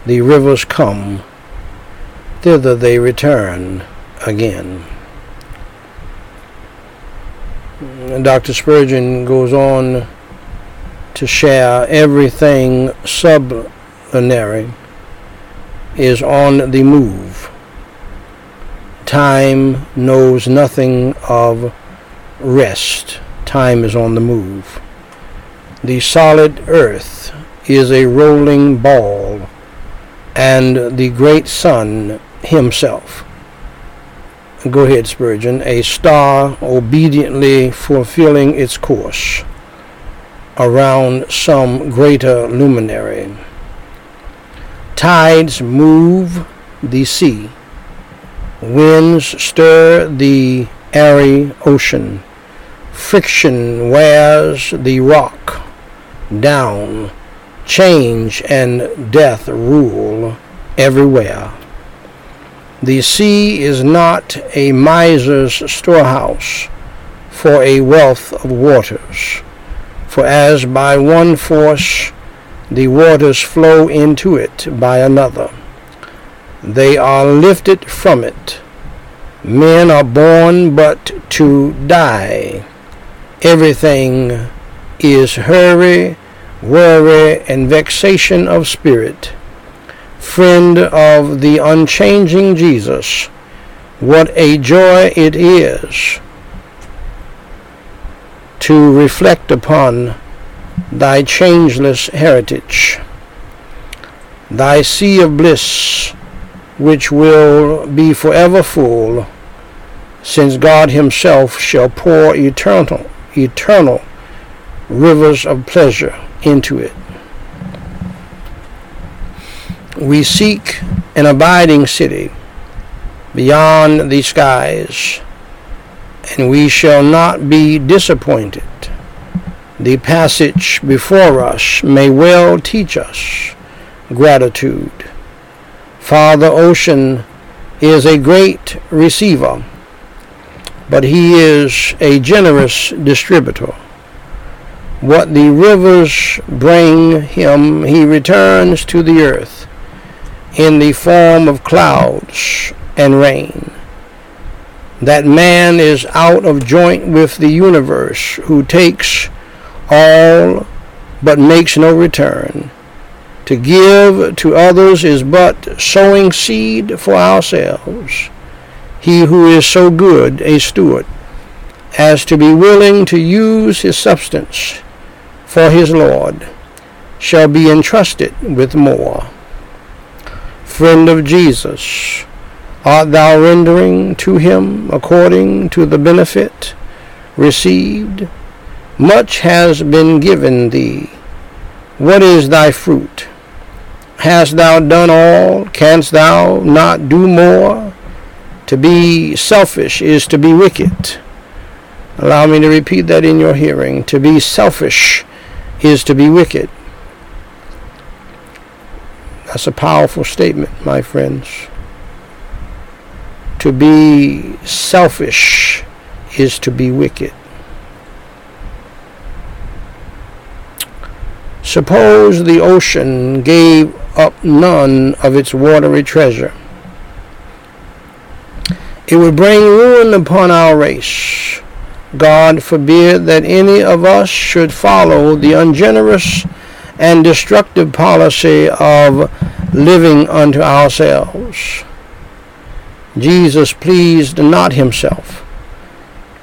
the rivers come, thither they return again. Dr. Spurgeon goes on to share everything sublunary is on the move. Time knows nothing of rest. Time is on the move. The solid earth is a rolling ball, and the great sun himself Go ahead, Spurgeon. A star obediently fulfilling its course around some greater luminary. Tides move the sea. Winds stir the airy ocean. Friction wears the rock down. Change and death rule everywhere. The sea is not a miser's storehouse for a wealth of waters. For as by one force the waters flow into it by another, they are lifted from it. Men are born but to die. Everything is hurry, worry, and vexation of spirit friend of the unchanging Jesus, what a joy it is to reflect upon thy changeless heritage, thy sea of bliss, which will be forever full, since God himself shall pour eternal, eternal rivers of pleasure into it we seek an abiding city beyond the skies, and we shall not be disappointed. The passage before us may well teach us gratitude. Father Ocean is a great receiver, but he is a generous distributor. What the rivers bring him, he returns to the earth in the form of clouds and rain. That man is out of joint with the universe who takes all but makes no return. To give to others is but sowing seed for ourselves. He who is so good a steward as to be willing to use his substance for his Lord shall be entrusted with more friend of Jesus, art thou rendering to him according to the benefit received? Much has been given thee. What is thy fruit? Hast thou done all? Canst thou not do more? To be selfish is to be wicked. Allow me to repeat that in your hearing. To be selfish is to be wicked. That's a powerful statement, my friends. To be selfish is to be wicked. Suppose the ocean gave up none of its watery treasure. It would bring ruin upon our race. God forbid that any of us should follow the ungenerous and destructive policy of living unto ourselves. Jesus pleased not himself.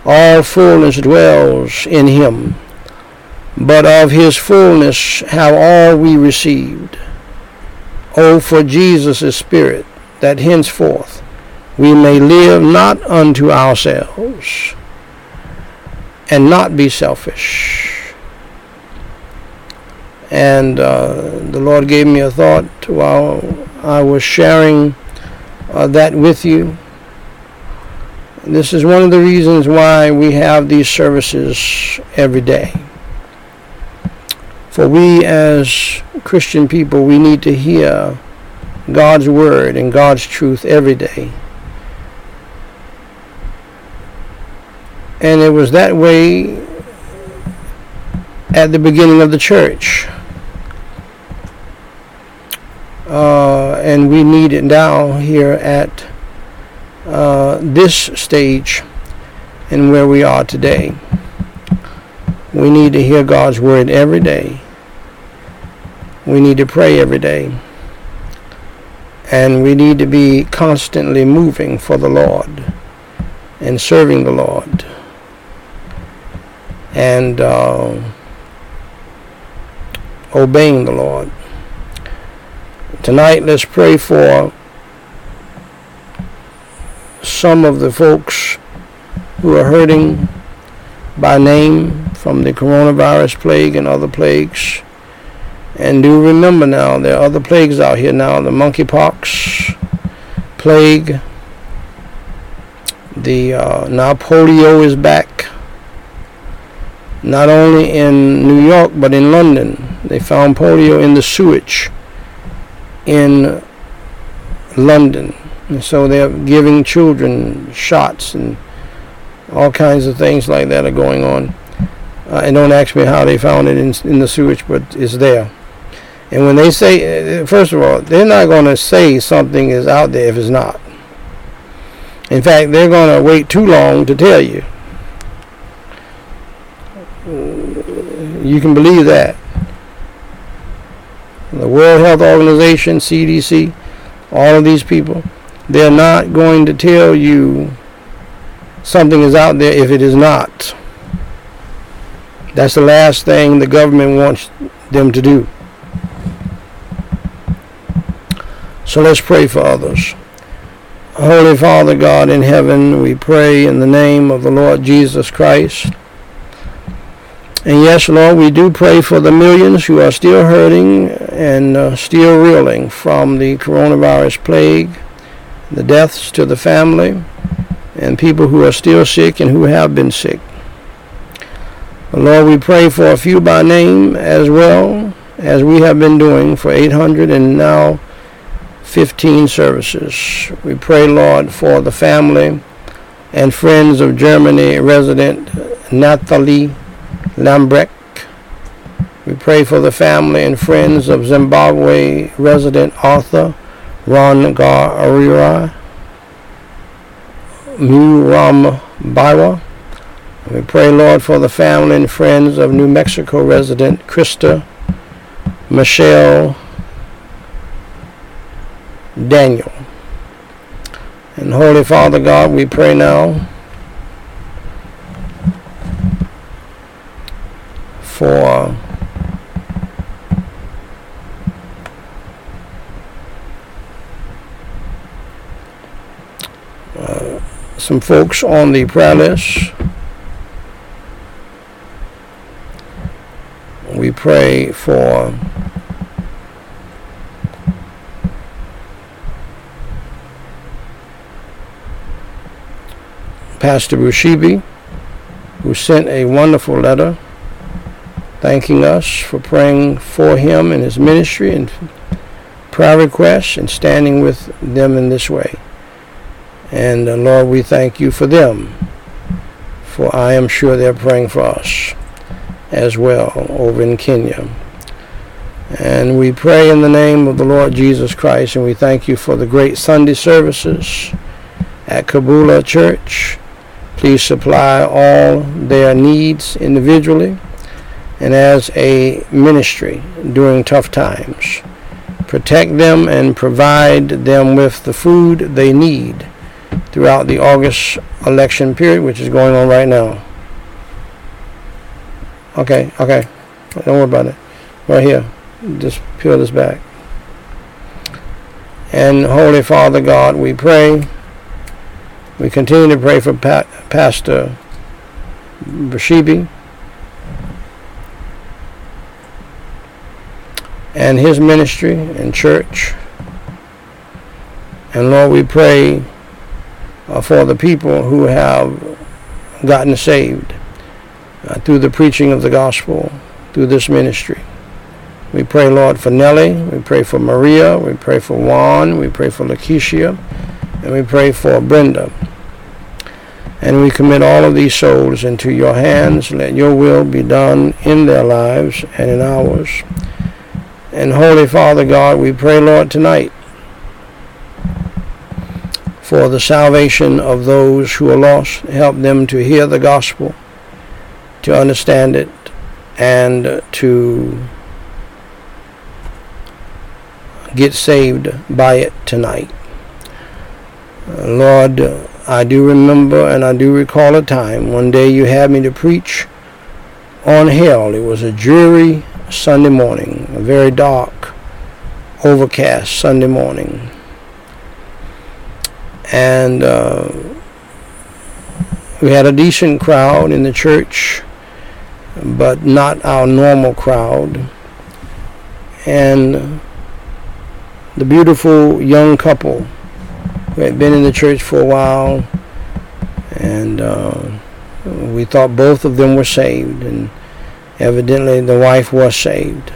All fullness dwells in him, but of his fullness have all we received. O for Jesus' Spirit, that henceforth we may live not unto ourselves and not be selfish and uh, the Lord gave me a thought while I was sharing uh, that with you this is one of the reasons why we have these services every day. For we as Christian people, we need to hear God's word and God's truth every day. And it was that way at the beginning of the church. Uh, and we need it now here at uh, this stage and where we are today. We need to hear God's word every day. We need to pray every day. And we need to be constantly moving for the Lord and serving the Lord. And uh, obeying the Lord. Tonight, let's pray for some of the folks who are hurting by name from the coronavirus plague and other plagues. And do remember now, there are other plagues out here now the monkeypox plague, the uh, now polio is back. Not only in New York, but in London. They found polio in the sewage in London. And so they're giving children shots and all kinds of things like that are going on. Uh, and don't ask me how they found it in, in the sewage, but it's there. And when they say, uh, first of all, they're not going to say something is out there if it's not. In fact, they're going to wait too long to tell you. You can believe that. The World Health Organization, CDC, all of these people, they're not going to tell you something is out there if it is not. That's the last thing the government wants them to do. So let's pray for others. Holy Father God in heaven, we pray in the name of the Lord Jesus Christ. And yes, Lord, we do pray for the millions who are still hurting and uh, still reeling from the coronavirus plague the deaths to the family, and people who are still sick and who have been sick. Lord, we pray for a few by name as well as we have been doing for 800 and now 15 services. We pray, Lord, for the family and friends of Germany resident Nathalie Lambrecht. We pray for the family and friends of Zimbabwe resident Arthur Ron Garira, Muram Baiwa. We pray, Lord, for the family and friends of New Mexico resident Krista Michelle Daniel. And Holy Father God, we pray now for uh, some folks on the prayer list. We pray for Pastor Bushibi, who sent a wonderful letter thanking us for praying for him and his ministry and prayer requests and standing with them in this way. And uh, Lord, we thank you for them, for I am sure they're praying for us as well over in Kenya. And we pray in the name of the Lord Jesus Christ, and we thank you for the great Sunday services at Kabula Church. Please supply all their needs individually and as a ministry during tough times. Protect them and provide them with the food they need throughout the August election period, which is going on right now. Okay, okay. Don't worry about it. Right here. Just peel this back. And Holy Father God, we pray. We continue to pray for pa- Pastor Bashibi and his ministry and church. And Lord, we pray uh, for the people who have gotten saved uh, through the preaching of the gospel, through this ministry. We pray, Lord, for Nellie. We pray for Maria. We pray for Juan. We pray for Lakeisha. And we pray for Brenda. And we commit all of these souls into your hands. Let your will be done in their lives and in ours. And Holy Father God, we pray, Lord, tonight for the salvation of those who are lost. Help them to hear the gospel, to understand it, and to get saved by it tonight. Lord, I do remember and I do recall a time. One day you had me to preach on hell. It was a dreary Sunday morning, a very dark, overcast Sunday morning. And uh, we had a decent crowd in the church, but not our normal crowd. And the beautiful young couple who had been in the church for a while, and uh, we thought both of them were saved, and evidently the wife was saved.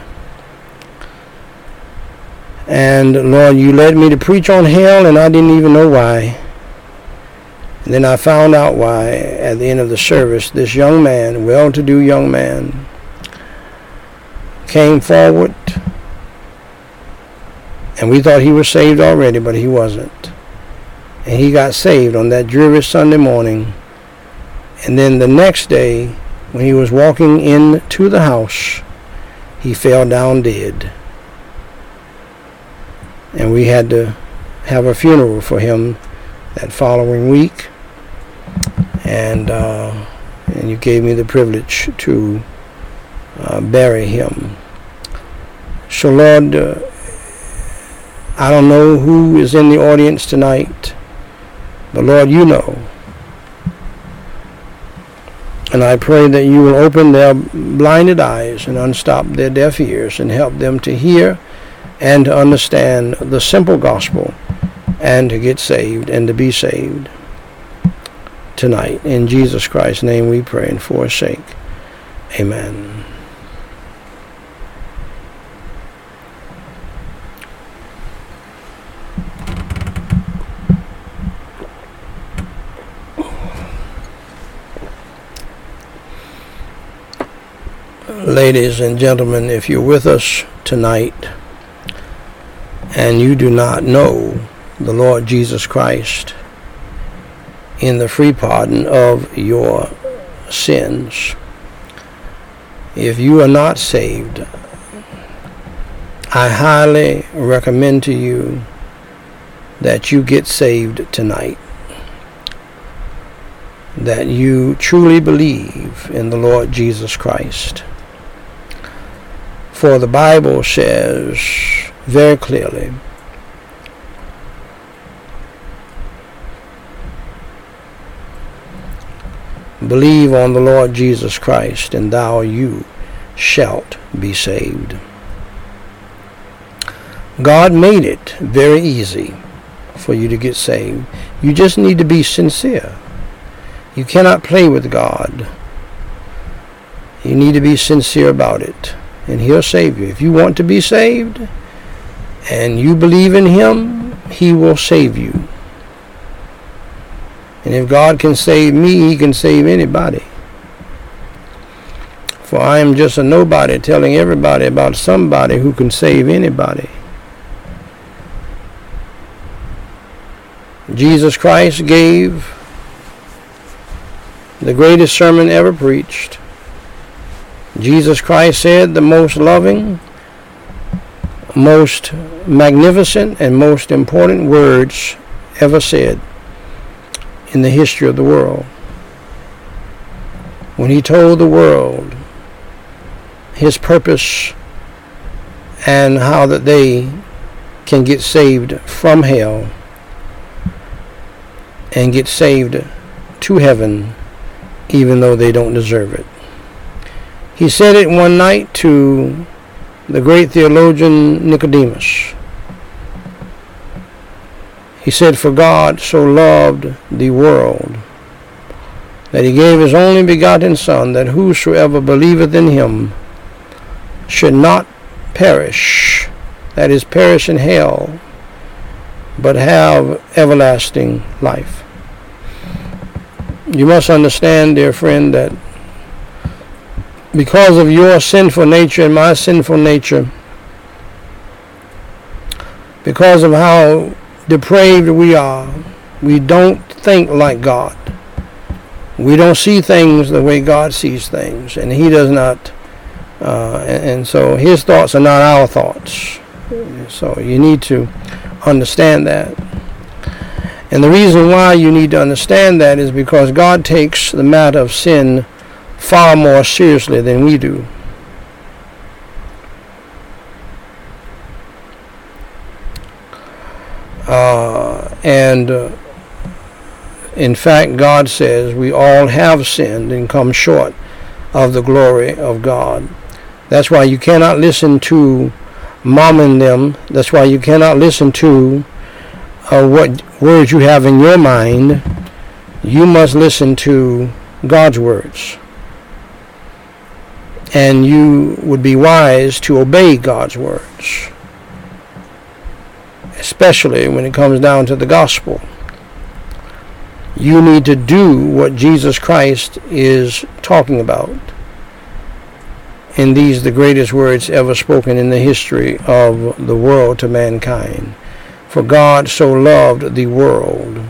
And Lord, you led me to preach on hell, and I didn't even know why. And then I found out why at the end of the service. This young man, well to do young man, came forward, and we thought he was saved already, but he wasn't and he got saved on that dreary Sunday morning. And then the next day, when he was walking into the house, he fell down dead. And we had to have a funeral for him that following week. And, uh, and you gave me the privilege to uh, bury him. So, Lord, uh, I don't know who is in the audience tonight. But Lord, you know. And I pray that you will open their blinded eyes and unstop their deaf ears and help them to hear and to understand the simple gospel and to get saved and to be saved tonight. In Jesus Christ's name we pray and for his sake. Amen. Ladies and gentlemen, if you're with us tonight and you do not know the Lord Jesus Christ in the free pardon of your sins, if you are not saved, I highly recommend to you that you get saved tonight. That you truly believe in the Lord Jesus Christ. For the Bible says very clearly, Believe on the Lord Jesus Christ, and thou you shalt be saved. God made it very easy for you to get saved. You just need to be sincere. You cannot play with God. You need to be sincere about it and he'll save you. If you want to be saved and you believe in him, he will save you. And if God can save me, he can save anybody. For I am just a nobody telling everybody about somebody who can save anybody. Jesus Christ gave the greatest sermon ever preached. Jesus Christ said the most loving, most magnificent, and most important words ever said in the history of the world. When he told the world his purpose and how that they can get saved from hell and get saved to heaven even though they don't deserve it. He said it one night to the great theologian Nicodemus. He said, For God so loved the world that he gave his only begotten Son, that whosoever believeth in him should not perish, that is, perish in hell, but have everlasting life. You must understand, dear friend, that because of your sinful nature and my sinful nature, because of how depraved we are, we don't think like God. We don't see things the way God sees things, and He does not. Uh, and, and so His thoughts are not our thoughts. So you need to understand that. And the reason why you need to understand that is because God takes the matter of sin far more seriously than we do. Uh, and uh, in fact, God says we all have sinned and come short of the glory of God. That's why you cannot listen to mom and them. That's why you cannot listen to uh, what words you have in your mind. You must listen to God's words. And you would be wise to obey God's words, especially when it comes down to the gospel. You need to do what Jesus Christ is talking about. And these the greatest words ever spoken in the history of the world to mankind. For God so loved the world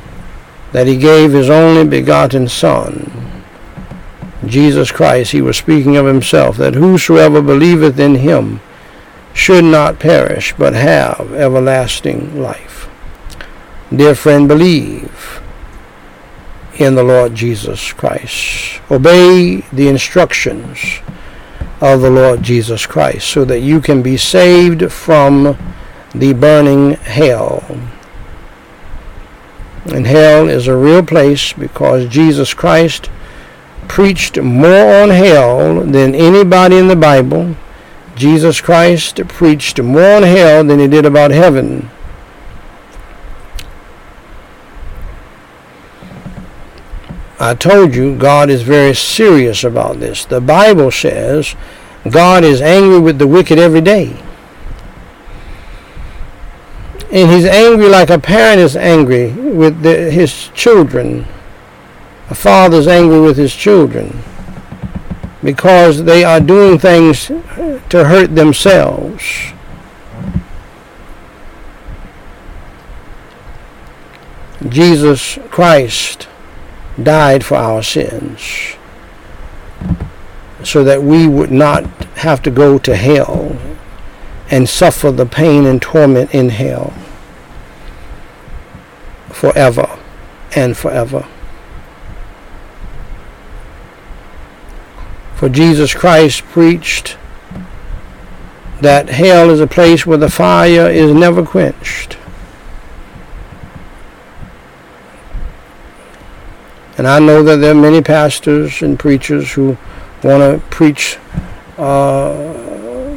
that he gave his only begotten Son, Jesus Christ, he was speaking of himself, that whosoever believeth in him should not perish, but have everlasting life. Dear friend, believe in the Lord Jesus Christ. Obey the instructions of the Lord Jesus Christ so that you can be saved from the burning hell. And hell is a real place because Jesus Christ preached more on hell than anybody in the Bible. Jesus Christ preached more on hell than he did about heaven. I told you God is very serious about this. The Bible says God is angry with the wicked every day. And he's angry like a parent is angry with the, his children. A father is angry with his children because they are doing things to hurt themselves. Jesus Christ died for our sins so that we would not have to go to hell and suffer the pain and torment in hell forever and forever. For Jesus Christ preached that hell is a place where the fire is never quenched. And I know that there are many pastors and preachers who want to preach uh,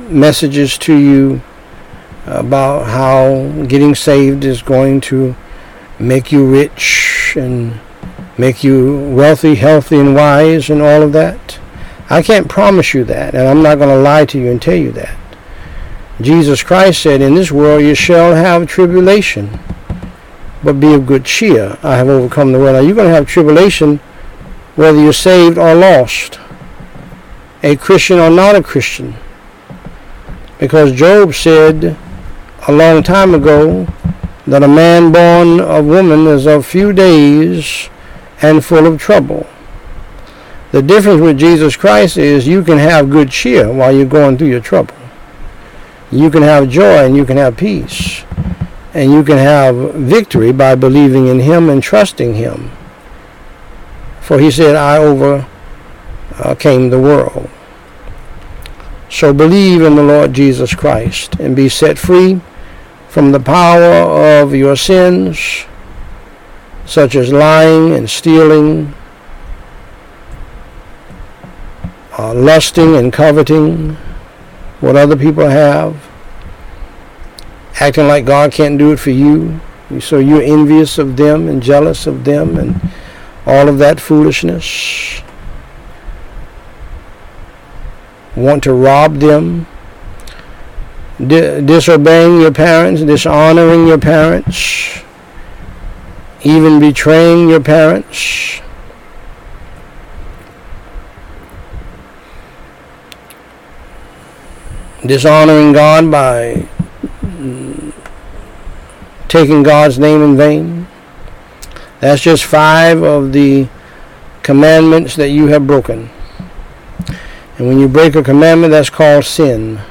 messages to you about how getting saved is going to make you rich and make you wealthy, healthy, and wise, and all of that. I can't promise you that, and I'm not going to lie to you and tell you that. Jesus Christ said, In this world you shall have tribulation but be of good cheer. I have overcome the world. Now you're going to have tribulation whether you're saved or lost, a Christian or not a Christian. Because Job said a long time ago that a man born of woman is of few days and full of trouble. The difference with Jesus Christ is you can have good cheer while you're going through your trouble. You can have joy and you can have peace and you can have victory by believing in him and trusting him. For he said, I overcame the world. So believe in the Lord Jesus Christ and be set free from the power of your sins, such as lying and stealing, uh, lusting and coveting what other people have acting like God can't do it for you, So you're envious of them and jealous of them and all of that foolishness. Want to rob them. Di- disobeying your parents, dishonoring your parents, even betraying your parents. Dishonoring God by taking God's name in vain. That's just five of the commandments that you have broken. And when you break a commandment, that's called sin.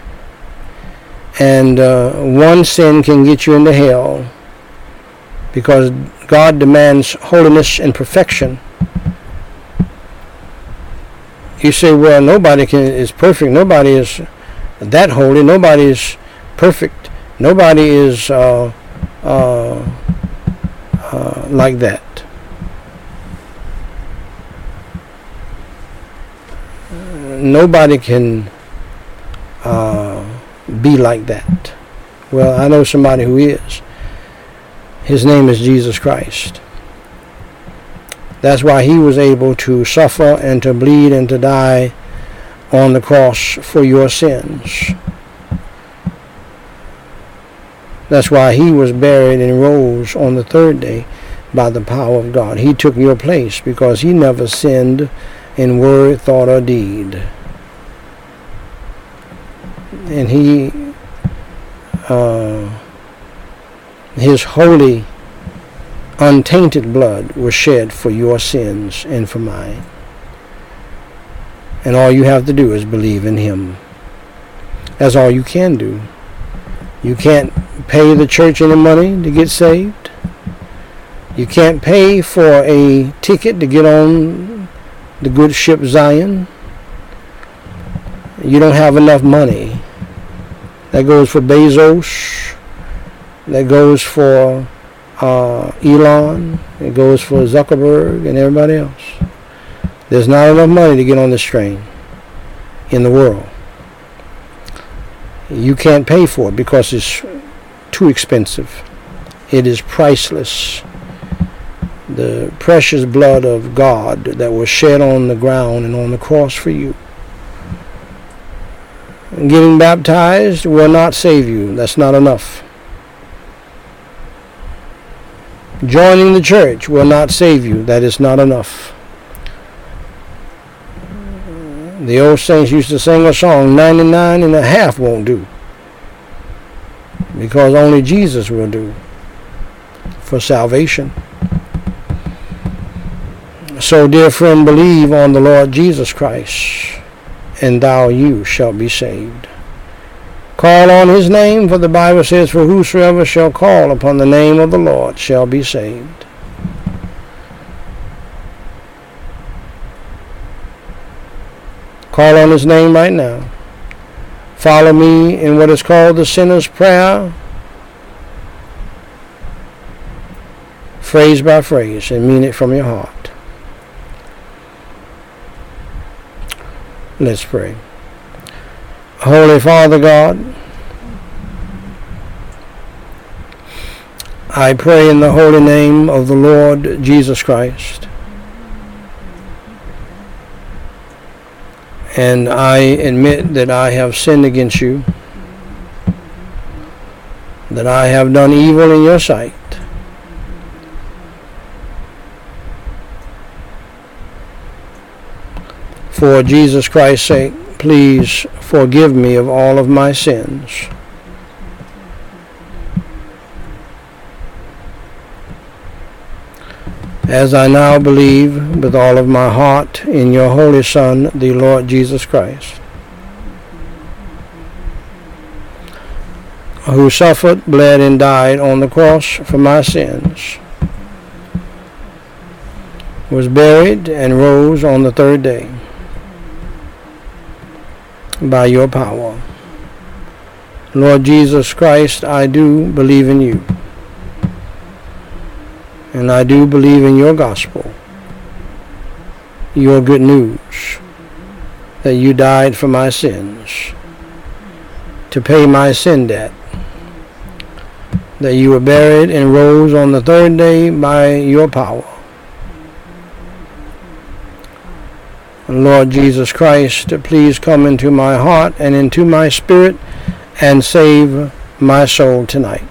And uh, one sin can get you into hell because God demands holiness and perfection. You say, well, nobody can, is perfect. Nobody is that holy. Nobody is perfect. Nobody is uh, uh, uh, like that. Nobody can uh, be like that. Well, I know somebody who is. His name is Jesus Christ. That's why he was able to suffer and to bleed and to die on the cross for your sins. That's why he was buried and rose on the third day by the power of God. He took your place because he never sinned in word, thought, or deed. And he, uh, his holy, untainted blood was shed for your sins and for mine. And all you have to do is believe in him. That's all you can do. You can't pay the church any money to get saved. You can't pay for a ticket to get on the good ship Zion. You don't have enough money. That goes for Bezos. That goes for uh, Elon. It goes for Zuckerberg and everybody else. There's not enough money to get on this train in the world you can't pay for it because it's too expensive. It is priceless. The precious blood of God that was shed on the ground and on the cross for you. Getting baptized will not save you. That's not enough. Joining the church will not save you. That is not enough. The old saints used to sing a song, 99 and a half won't do. Because only Jesus will do for salvation. So, dear friend, believe on the Lord Jesus Christ, and thou you shall be saved. Call on his name, for the Bible says, For whosoever shall call upon the name of the Lord shall be saved. Call on his name right now. Follow me in what is called the sinner's prayer, phrase by phrase, and mean it from your heart. Let's pray. Holy Father God, I pray in the holy name of the Lord Jesus Christ and I admit that I have sinned against you, that I have done evil in your sight. For Jesus Christ's sake, please forgive me of all of my sins. As I now believe with all of my heart in your Holy Son, the Lord Jesus Christ, who suffered, bled, and died on the cross for my sins, was buried, and rose on the third day by your power. Lord Jesus Christ, I do believe in you. And I do believe in your gospel, your good news, that you died for my sins, to pay my sin debt, that you were buried and rose on the third day by your power. Lord Jesus Christ, please come into my heart and into my spirit and save my soul tonight.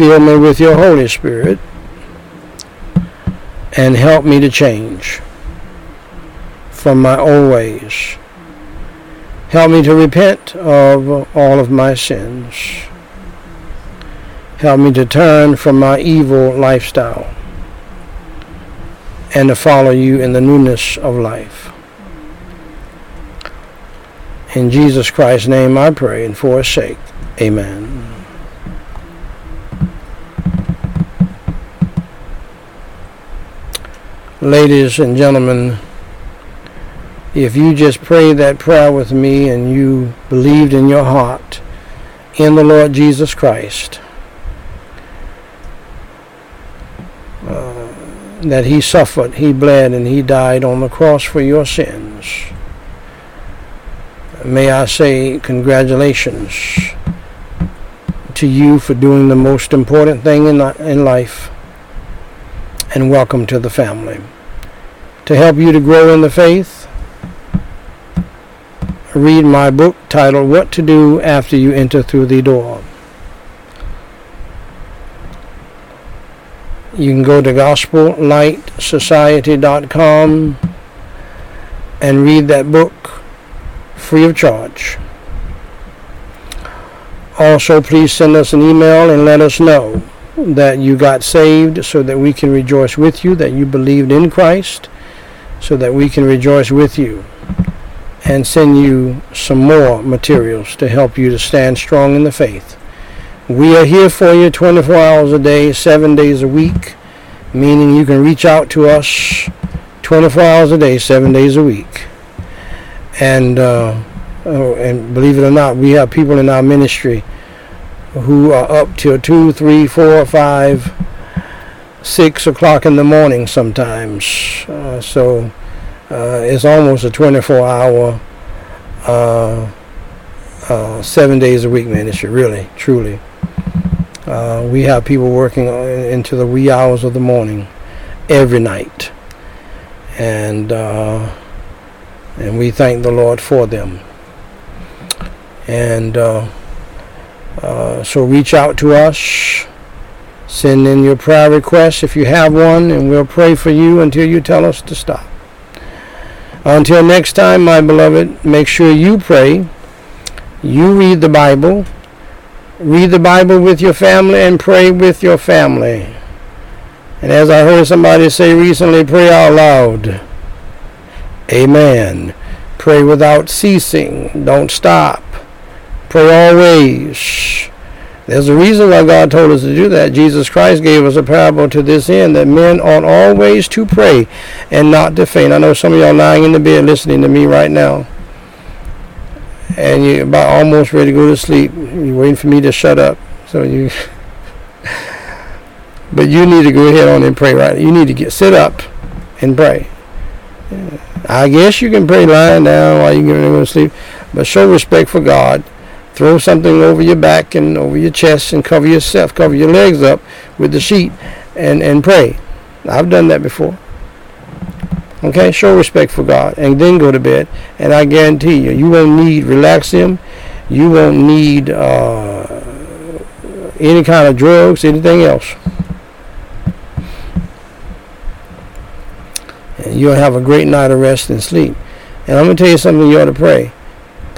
Fill me with your Holy Spirit and help me to change from my old ways. Help me to repent of all of my sins. Help me to turn from my evil lifestyle and to follow you in the newness of life. In Jesus Christ's name I pray and for his sake. Amen. Ladies and gentlemen, if you just prayed that prayer with me and you believed in your heart in the Lord Jesus Christ, uh, that he suffered, he bled, and he died on the cross for your sins, may I say congratulations to you for doing the most important thing in, in life, and welcome to the family. To help you to grow in the faith, read my book titled What to Do After You Enter Through the Door. You can go to gospellightsociety.com and read that book free of charge. Also, please send us an email and let us know that you got saved so that we can rejoice with you, that you believed in Christ so that we can rejoice with you and send you some more materials to help you to stand strong in the faith. We are here for you 24 hours a day, 7 days a week, meaning you can reach out to us 24 hours a day, 7 days a week. And uh, oh, and believe it or not, we have people in our ministry who are up till 2, 3, 4, 5, 6 o'clock in the morning sometimes. Uh, so uh, it's almost a 24 hour, uh, uh, seven days a week ministry, really, truly. Uh, we have people working into the wee hours of the morning every night. And, uh, and we thank the Lord for them. And uh, so reach out to us. Send in your prayer requests if you have one, and we'll pray for you until you tell us to stop. Until next time, my beloved, make sure you pray, you read the Bible, read the Bible with your family, and pray with your family. And as I heard somebody say recently, pray out loud. Amen. Pray without ceasing. Don't stop. Pray always. There's a reason why God told us to do that. Jesus Christ gave us a parable to this end that men ought always to pray and not to faint. I know some of y'all lying in the bed listening to me right now. And you're about almost ready to go to sleep. You're waiting for me to shut up. So you But you need to go ahead on and pray right. You need to get sit up and pray. I guess you can pray lying down while you're going to sleep, but show respect for God throw something over your back and over your chest and cover yourself, cover your legs up with the sheet and, and pray. I've done that before. Okay, show respect for God and then go to bed. And I guarantee you, you won't need Relaxium. You won't need uh, any kind of drugs, anything else. And you'll have a great night of rest and sleep. And I'm going to tell you something you ought to pray.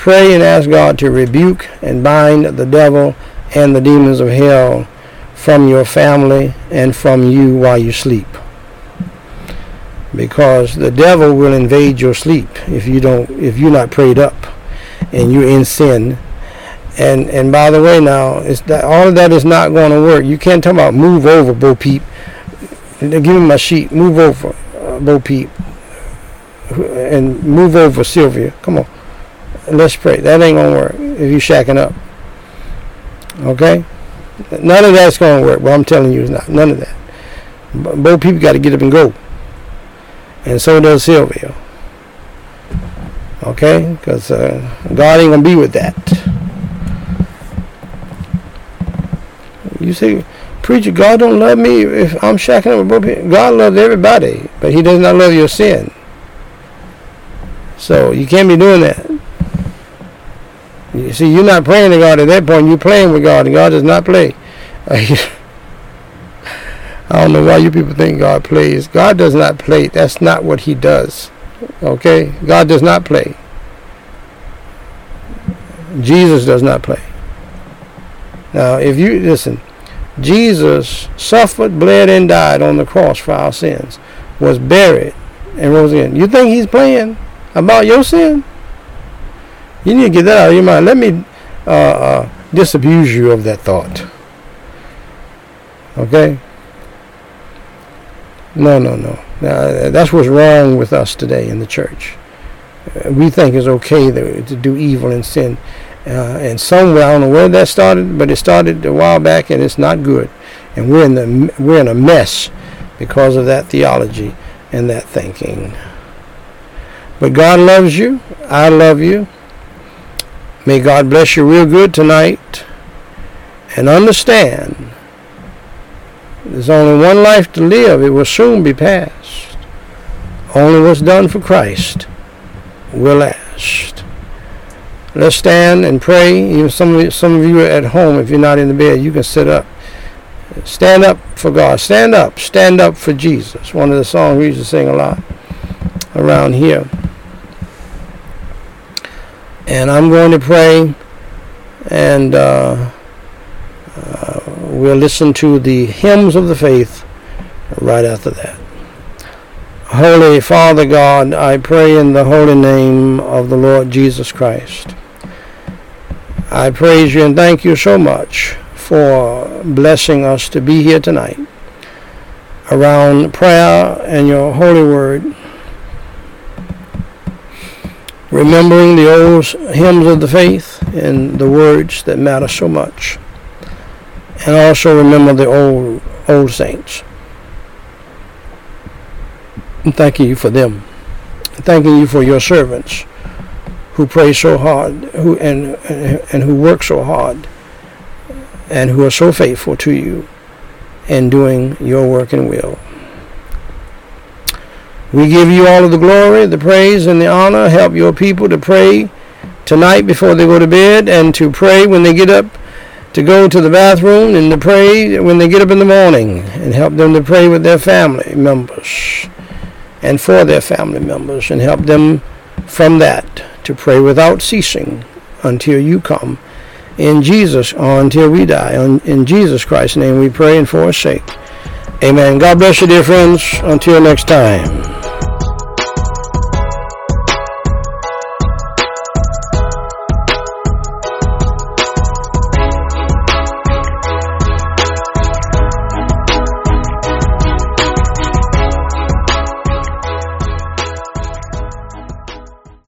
Pray and ask God to rebuke and bind the devil and the demons of hell from your family and from you while you sleep. Because the devil will invade your sleep if you don't if you're not prayed up and you're in sin. And and by the way now, it's that all of that is not going to work. You can't talk about move over, Bo Peep. Give me my sheet. Move over, uh, Bo Peep. And move over, Sylvia. Come on let's pray. That ain't gonna work if you shacking up. Okay? None of that's gonna work. What I'm telling you is not. None of that. Both people got to get up and go. And so does Sylvia. Okay? Because uh, God ain't gonna be with that. You say, preacher, God don't love me if I'm shacking up with both people. God loves everybody, but He does not love your sin. So you can't be doing that. You see, you're not praying to God at that point. You're playing with God, and God does not play. I don't know why you people think God plays. God does not play. That's not what He does. Okay? God does not play. Jesus does not play. Now, if you listen, Jesus suffered, bled, and died on the cross for our sins, was buried, and rose again. You think He's playing about your sin? You need to get that out of your mind. Let me uh, uh, disabuse you of that thought. Okay? No, no, no. Now, that's what's wrong with us today in the church. Uh, we think it's okay to, to do evil and sin. Uh, and somewhere, I don't know where that started, but it started a while back and it's not good. And we're in, the, we're in a mess because of that theology and that thinking. But God loves you. I love you. May God bless you real good tonight. And understand there's only one life to live. It will soon be past. Only what's done for Christ will last. Let's stand and pray. Even some of you, some of you are at home, if you're not in the bed, you can sit up. Stand up for God. Stand up. Stand up for Jesus. One of the songs we used to sing a lot around here. And I'm going to pray, and uh, uh, we'll listen to the hymns of the faith right after that. Holy Father God, I pray in the holy name of the Lord Jesus Christ. I praise you and thank you so much for blessing us to be here tonight around prayer and your holy word remembering the old hymns of the faith and the words that matter so much. And also remember the old old saints. And thanking you for them. Thanking you for your servants who pray so hard who and and who work so hard and who are so faithful to you in doing your work and will. We give you all of the glory, the praise, and the honor. Help your people to pray tonight before they go to bed and to pray when they get up to go to the bathroom and to pray when they get up in the morning and help them to pray with their family members and for their family members and help them from that to pray without ceasing until you come. In Jesus, or until we die. In Jesus Christ's name we pray and for his sake. Amen. God bless you, dear friends. Until next time.